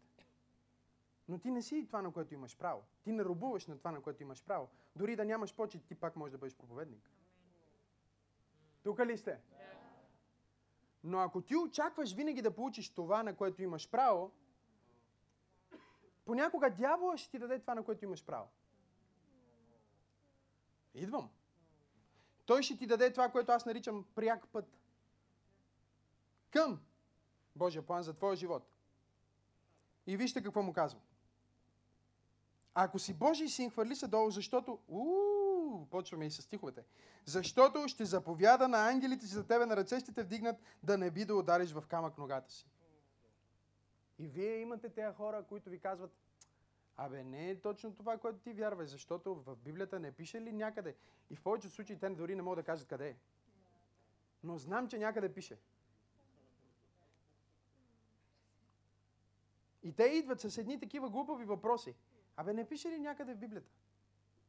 но ти не си това, на което имаш право. Ти не рубуваш на това, на което имаш право. Дори да нямаш почет, ти пак можеш да бъдеш проповедник. Тук ли сте? Но ако ти очакваш винаги да получиш това, на което имаш право, понякога дявола ще ти даде това, на което имаш право. Идвам. Той ще ти даде това, което аз наричам пряк път. Към Божия план за твоя живот. И вижте какво му казва. Ако си Божий син, хвърли се долу, защото... Уу, почваме и с стиховете. Защото ще заповяда на ангелите си за тебе, на ръце ще те вдигнат, да не би да удариш в камък ногата си. И вие имате тези хора, които ви казват, абе не е точно това, което ти вярваш, защото в Библията не пише ли някъде. И в повечето случаи те дори не могат да кажат къде е. Но знам, че някъде пише. И те идват с едни такива глупави въпроси. Абе, не пише ли някъде в Библията?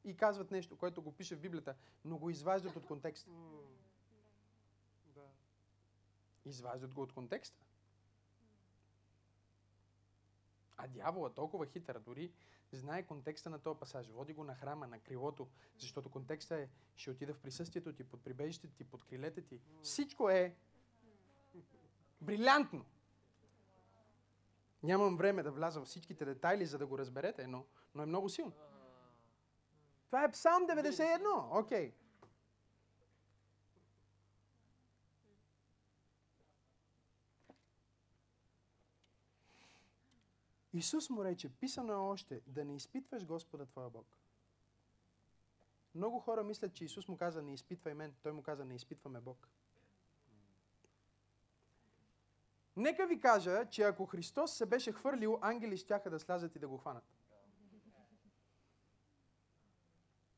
И казват нещо, което го пише в Библията, но го изваждат от контекста. Да. Изваждат го от контекста. А дявола толкова хитър, дори знае контекста на този пасаж. Води го на храма, на крилото, защото контекста е, ще отида в присъствието ти, под прибежището ти, под крилете ти. Всичко е брилянтно. Нямам време да вляза в всичките детайли, за да го разберете, но, но е много силно. Това е Псалм 91. Окей. Okay. Исус му рече, писано е още, да не изпитваш Господа твоя Бог. Много хора мислят, че Исус му каза, не изпитвай мен. Той му каза, не изпитваме Бог. Нека ви кажа, че ако Христос се беше хвърлил, ангели щяха да слязат и да го хванат.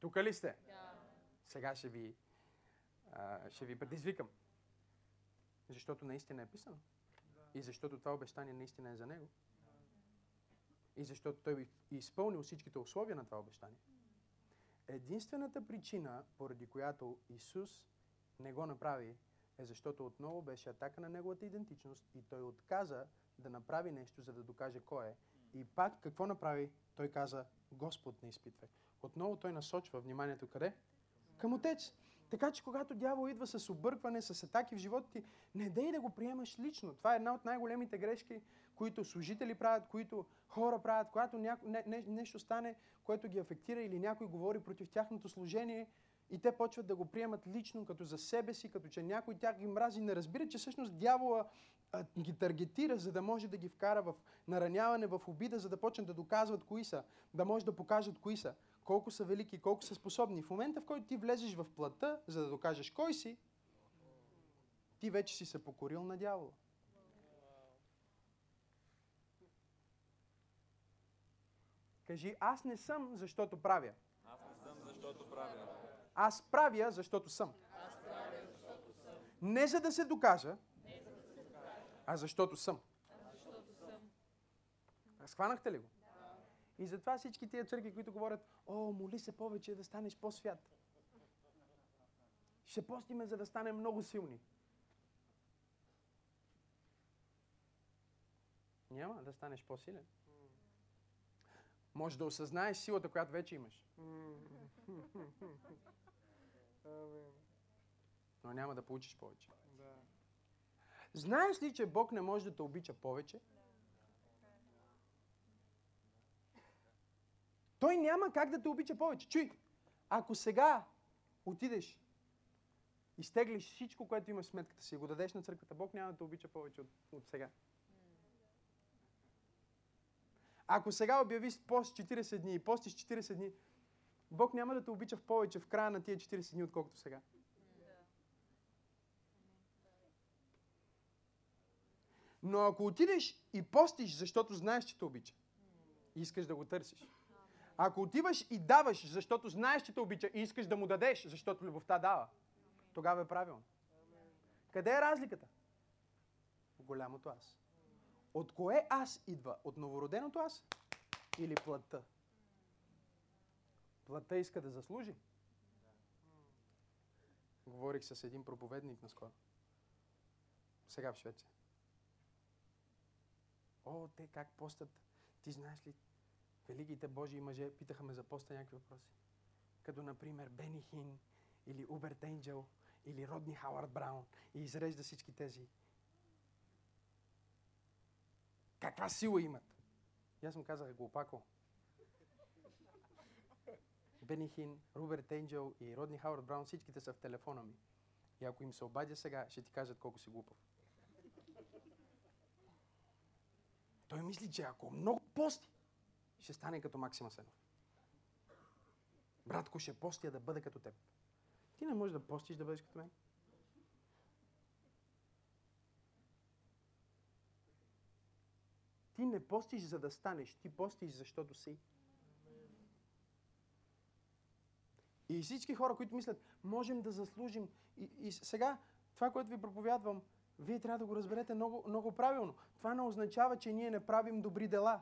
Тук ли сте? Сега ще ви, а, ще ви предизвикам. Защото наистина е писано. И защото това обещание наистина е за него. И защото той е изпълнил всичките условия на това обещание. Единствената причина, поради която Исус не го направи, е защото отново беше атака на неговата идентичност и той отказа да направи нещо, за да докаже кой е. И пак какво направи? Той каза, Господ не изпитвай. Отново той насочва вниманието къде? Към Отец. Така че когато дявол идва с объркване, с атаки в живота ти, не дей да го приемаш лично. Това е една от най-големите грешки, които служители правят, които хора правят, когато няко, не, не, нещо стане, което ги афектира или някой говори против тяхното служение и те почват да го приемат лично, като за себе си, като че някой тях ги мрази, не разбира, че всъщност дявола а, ги таргетира, за да може да ги вкара в нараняване, в обида, за да почнат да доказват кои са, да може да покажат кои са, колко са велики, колко са способни. В момента, в който ти влезеш в плата, за да докажеш кой си, ти вече си се покорил на дявола. Кажи, аз не съм, защото правя. Аз не съм, защото правя. Аз правя, защото съм. Не за да се докажа, а защото съм. Схванахте ли го? И затова всички тия църкви, които говорят, о, моли се повече да станеш по-свят. Ще постиме, за да станем много силни. Няма да станеш по-силен. Може да осъзнаеш силата, която вече имаш. Амин. Но няма да получиш повече. Да. Знаеш ли, че Бог не може да те обича повече? Той няма как да те обича повече. Чуй, ако сега отидеш, изтеглиш всичко, което имаш в сметката си и го дадеш на църквата, Бог няма да те обича повече от, от сега. Ако сега обявиш пост 40 дни и постиш 40 дни, Бог няма да те обича в повече в края на тия 40 дни, отколкото сега. Но ако отидеш и постиш, защото знаеш, че те обича, и искаш да го търсиш. Ако отиваш и даваш, защото знаеш, че те обича и искаш да му дадеш, защото любовта дава, тогава е правилно. Къде е разликата? В голямото аз. От кое аз идва? От новороденото аз или плътта? Плътта иска да заслужи. Говорих с един проповедник наскоро. Сега в Швеция. О, те как постат? Ти знаеш ли, великите Божии мъже питаха ме за поста някакви въпроси. Като, например, Бени Хин, или Уберт Енджел, или Родни Хауърд Браун. И изрежда всички тези. Каква сила имат? И аз му казах, глупако. Бени Хин, Роберт Енджел и Родни Хауърд Браун, всичките са в телефона ми. И ако им се обадя сега, ще ти кажат колко си глупав. Той мисли, че ако много пости, ще стане като Максима Сенов. Братко, ще постия да бъда като теб. Ти не можеш да постиш да бъдеш като мен. Ти не постиш за да станеш, ти постиш защото си. И всички хора, които мислят, можем да заслужим. И, и сега, това, което ви проповядвам, вие трябва да го разберете много, много правилно. Това не означава, че ние не правим добри дела.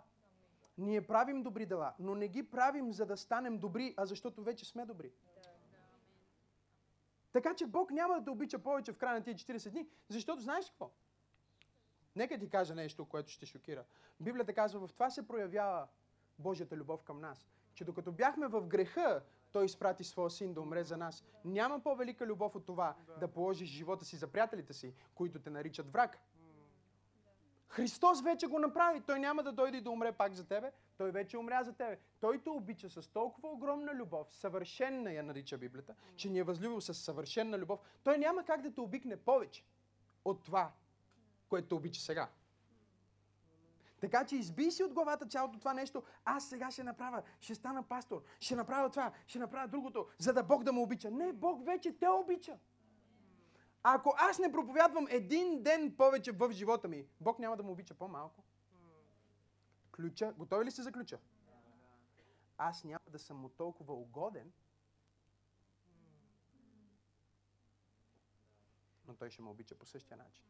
Ние правим добри дела, но не ги правим за да станем добри, а защото вече сме добри. Така че Бог няма да те обича повече в края на тия 40 дни, защото знаеш какво? Нека ти кажа нещо, което ще шокира. Библията казва, в това се проявява Божията любов към нас. Че докато бяхме в греха, Той изпрати своя син да умре за нас. Няма по-велика любов от това да, положиш живота си за приятелите си, които те наричат враг. Христос вече го направи. Той няма да дойде и да умре пак за тебе. Той вече умря за тебе. Той те обича с толкова огромна любов, съвършенна я нарича Библията, че ни е възлюбил с съвършенна любов. Той няма как да те обикне повече от това, което те обича сега. Така че избий си от главата цялото това нещо. Аз сега ще направя, ще стана пастор, ще направя това, ще направя другото, за да Бог да ме обича. Не, Бог вече те обича. Ако аз не проповядвам един ден повече в живота ми, Бог няма да му обича по-малко. Ключа, готови ли сте за ключа? Аз няма да съм му толкова угоден, но той ще ме обича по същия начин.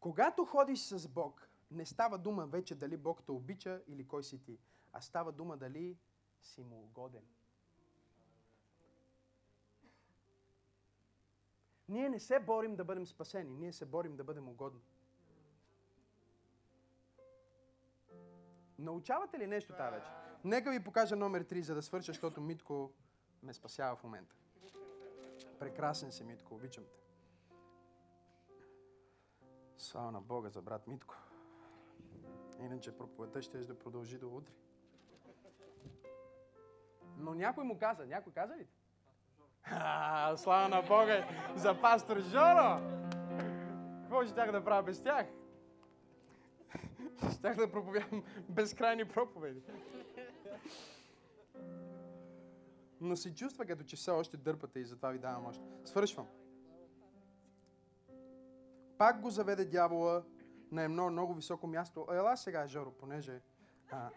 Когато ходиш с Бог, не става дума вече дали Бог те обича или кой си ти, а става дума дали си му угоден. Ние не се борим да бъдем спасени, ние се борим да бъдем угодни. Научавате ли нещо тази вече? Нека ви покажа номер 3, за да свърша, защото Митко ме спасява в момента. Прекрасен си, Митко, обичам те. Слава на Бога за брат Митко. Иначе проповедта ще да продължи до утре. Но някой му каза, някой каза ли? А, слава на Бога за пастор Жоро! Какво щях да правя без тях? Щях да проповядам безкрайни проповеди. Но се чувства като че все още дърпате и затова ви давам още. Свършвам. Пак го заведе дявола на едно много високо място. Ела сега, Жоро, понеже... А,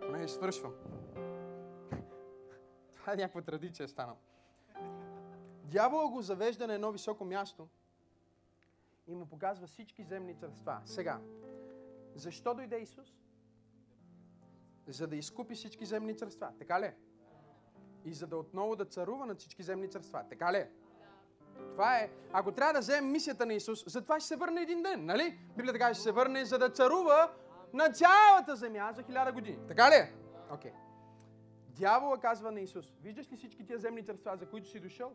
понеже свършвам. Това е някаква традиция станала. Дявола го завежда на едно високо място и му показва всички земни царства. Сега, защо дойде Исус? За да изкупи всички земни царства. Така ли? И за да отново да царува над всички земни царства. Така ли? Това е, ако трябва да вземем мисията на Исус, затова ще се върне един ден, нали? Библията казва, ще се върне, за да царува на цялата земя за хиляда години. Така ли е? Окей. Дявола казва на Исус, виждаш ли всички тия земни царства, за които си дошъл?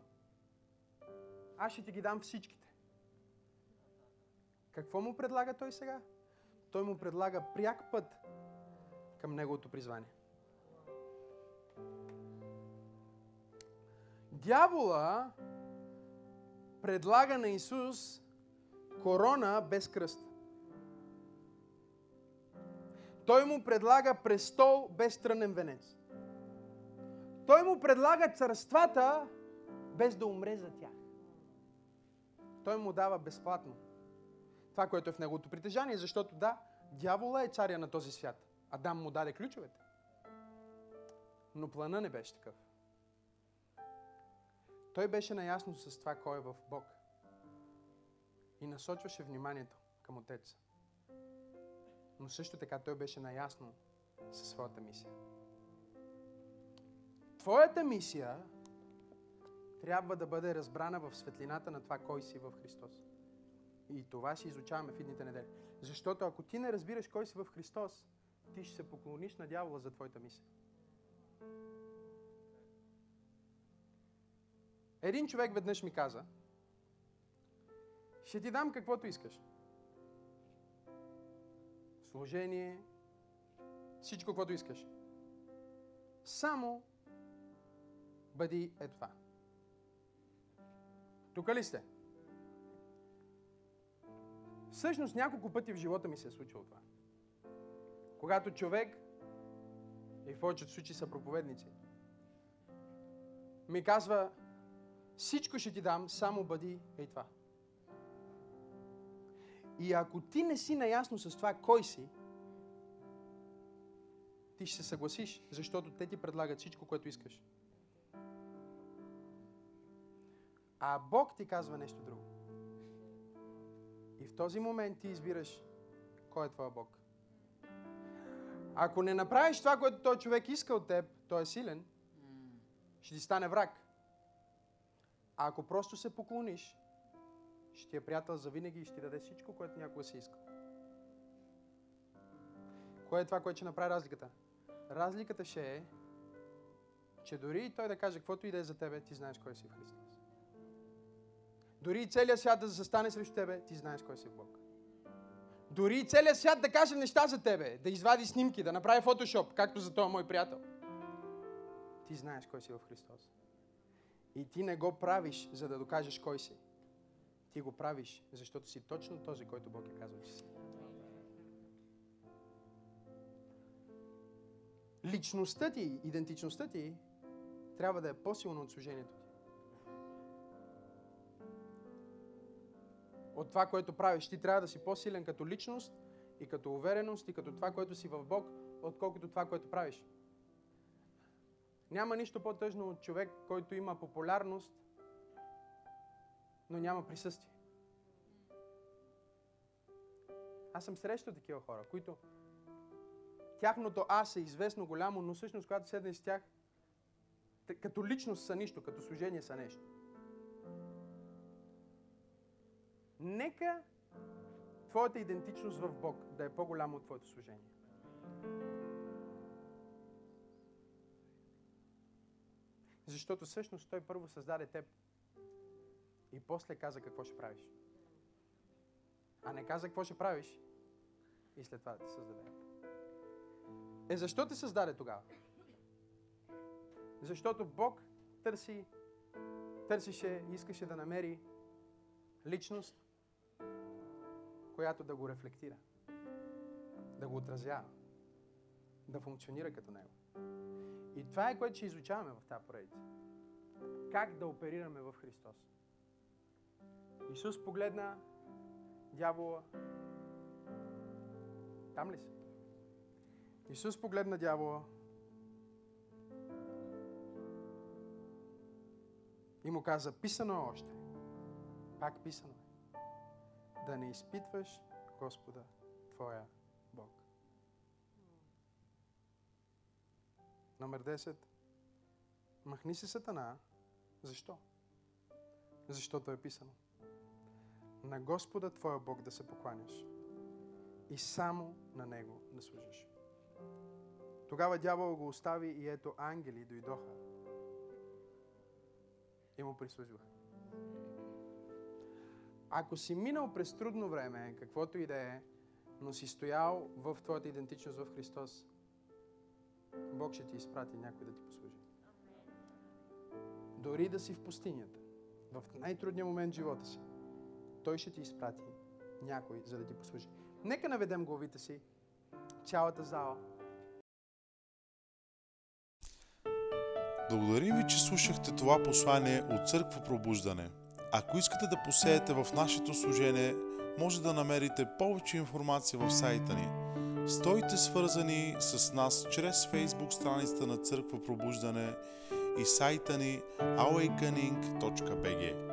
Аз ще ти ги дам всичките. Какво му предлага той сега? Той му предлага пряк път към неговото призвание. Дявола предлага на Исус корона без кръст. Той му предлага престол без трънен венец. Той му предлага царствата без да умре за тях. Той му дава безплатно това, което е в неговото притежание, защото да, дявола е царя на този свят. Адам му даде ключовете. Но плана не беше такъв. Той беше наясно с това, кой е в Бог. И насочваше вниманието към Отеца. Но също така той беше наясно със своята мисия. Твоята мисия трябва да бъде разбрана в светлината на това, кой си в Христос. И това ще изучаваме в идните недели. Защото ако ти не разбираш кой си в Христос, ти ще се поклониш на дявола за твоята мисия. Един човек веднъж ми каза, ще ти дам каквото искаш. Служение, всичко, каквото искаш. Само бъди е това. Тук ли сте? Всъщност няколко пъти в живота ми се е случило това. Когато човек, и в повечето случаи са проповедници, ми казва, всичко ще ти дам, само бъди ей това. И ако ти не си наясно с това кой си, ти ще се съгласиш, защото те ти предлагат всичко, което искаш. А Бог ти казва нещо друго. И в този момент ти избираш кой е твоя Бог. Ако не направиш това, което той човек иска от теб, той е силен, ще ти стане враг. А ако просто се поклониш, ще ти е приятел за винаги и ще ти даде всичко, което някога си иска. Кое е това, което ще направи разликата? Разликата ще е, че дори и той да каже каквото и е за тебе, ти знаеш кой си в Христос. Дори и целият свят да застане срещу тебе, ти знаеш кой си в Бог. Дори и целият свят да каже неща за тебе, да извади снимки, да направи фотошоп, както за този мой приятел. Ти знаеш кой си в Христос. И ти не го правиш, за да докажеш кой си. Ти го правиш, защото си точно този, който Бог е казал, че си. Личността ти, идентичността ти трябва да е по-силна от служението ти. От това, което правиш. Ти трябва да си по-силен като личност и като увереност и като това, което си в Бог, отколкото това, което правиш. Няма нищо по-тъжно от човек, който има популярност, но няма присъствие. Аз съм срещал такива хора, които тяхното аз е известно голямо, но всъщност, когато седнеш с тях, като личност са нищо, като служение са нещо. Нека твоята идентичност в Бог да е по-голяма от твоето служение. Защото всъщност Той първо създаде теб и после каза какво ще правиш. А не каза какво ще правиш и след това да те създаде. Е, защо те създаде тогава? Защото Бог търси, търсише, искаше да намери личност, която да го рефлектира, да го отразява, да функционира като него. И това е което ще изучаваме в тази поредица. Как да оперираме в Христос. Исус погледна дявола. Там ли си? Исус погледна дявола и му каза, писано е още. Пак писано е. Да не изпитваш Господа, Твоя Бог. Номер 10. Махни се Сатана. Защо? Защото е писано. На Господа Твоя Бог да се покланяш и само на Него да служиш. Тогава дявол го остави и ето ангели дойдоха и му прислужваха. Ако си минал през трудно време, каквото и да е, но си стоял в твоята идентичност в Христос, Бог ще ти изпрати някой да ти послужи. Дори да си в пустинята, в най-трудния момент в живота си, Той ще ти изпрати някой, за да ти послужи. Нека наведем главите си, цялата зала. Благодарим ви, че слушахте това послание от Църква Пробуждане. Ако искате да посеете в нашето служение, може да намерите повече информация в сайта ни. Стойте свързани с нас чрез Facebook страницата на Църква Пробуждане и сайта ни awakening.bg.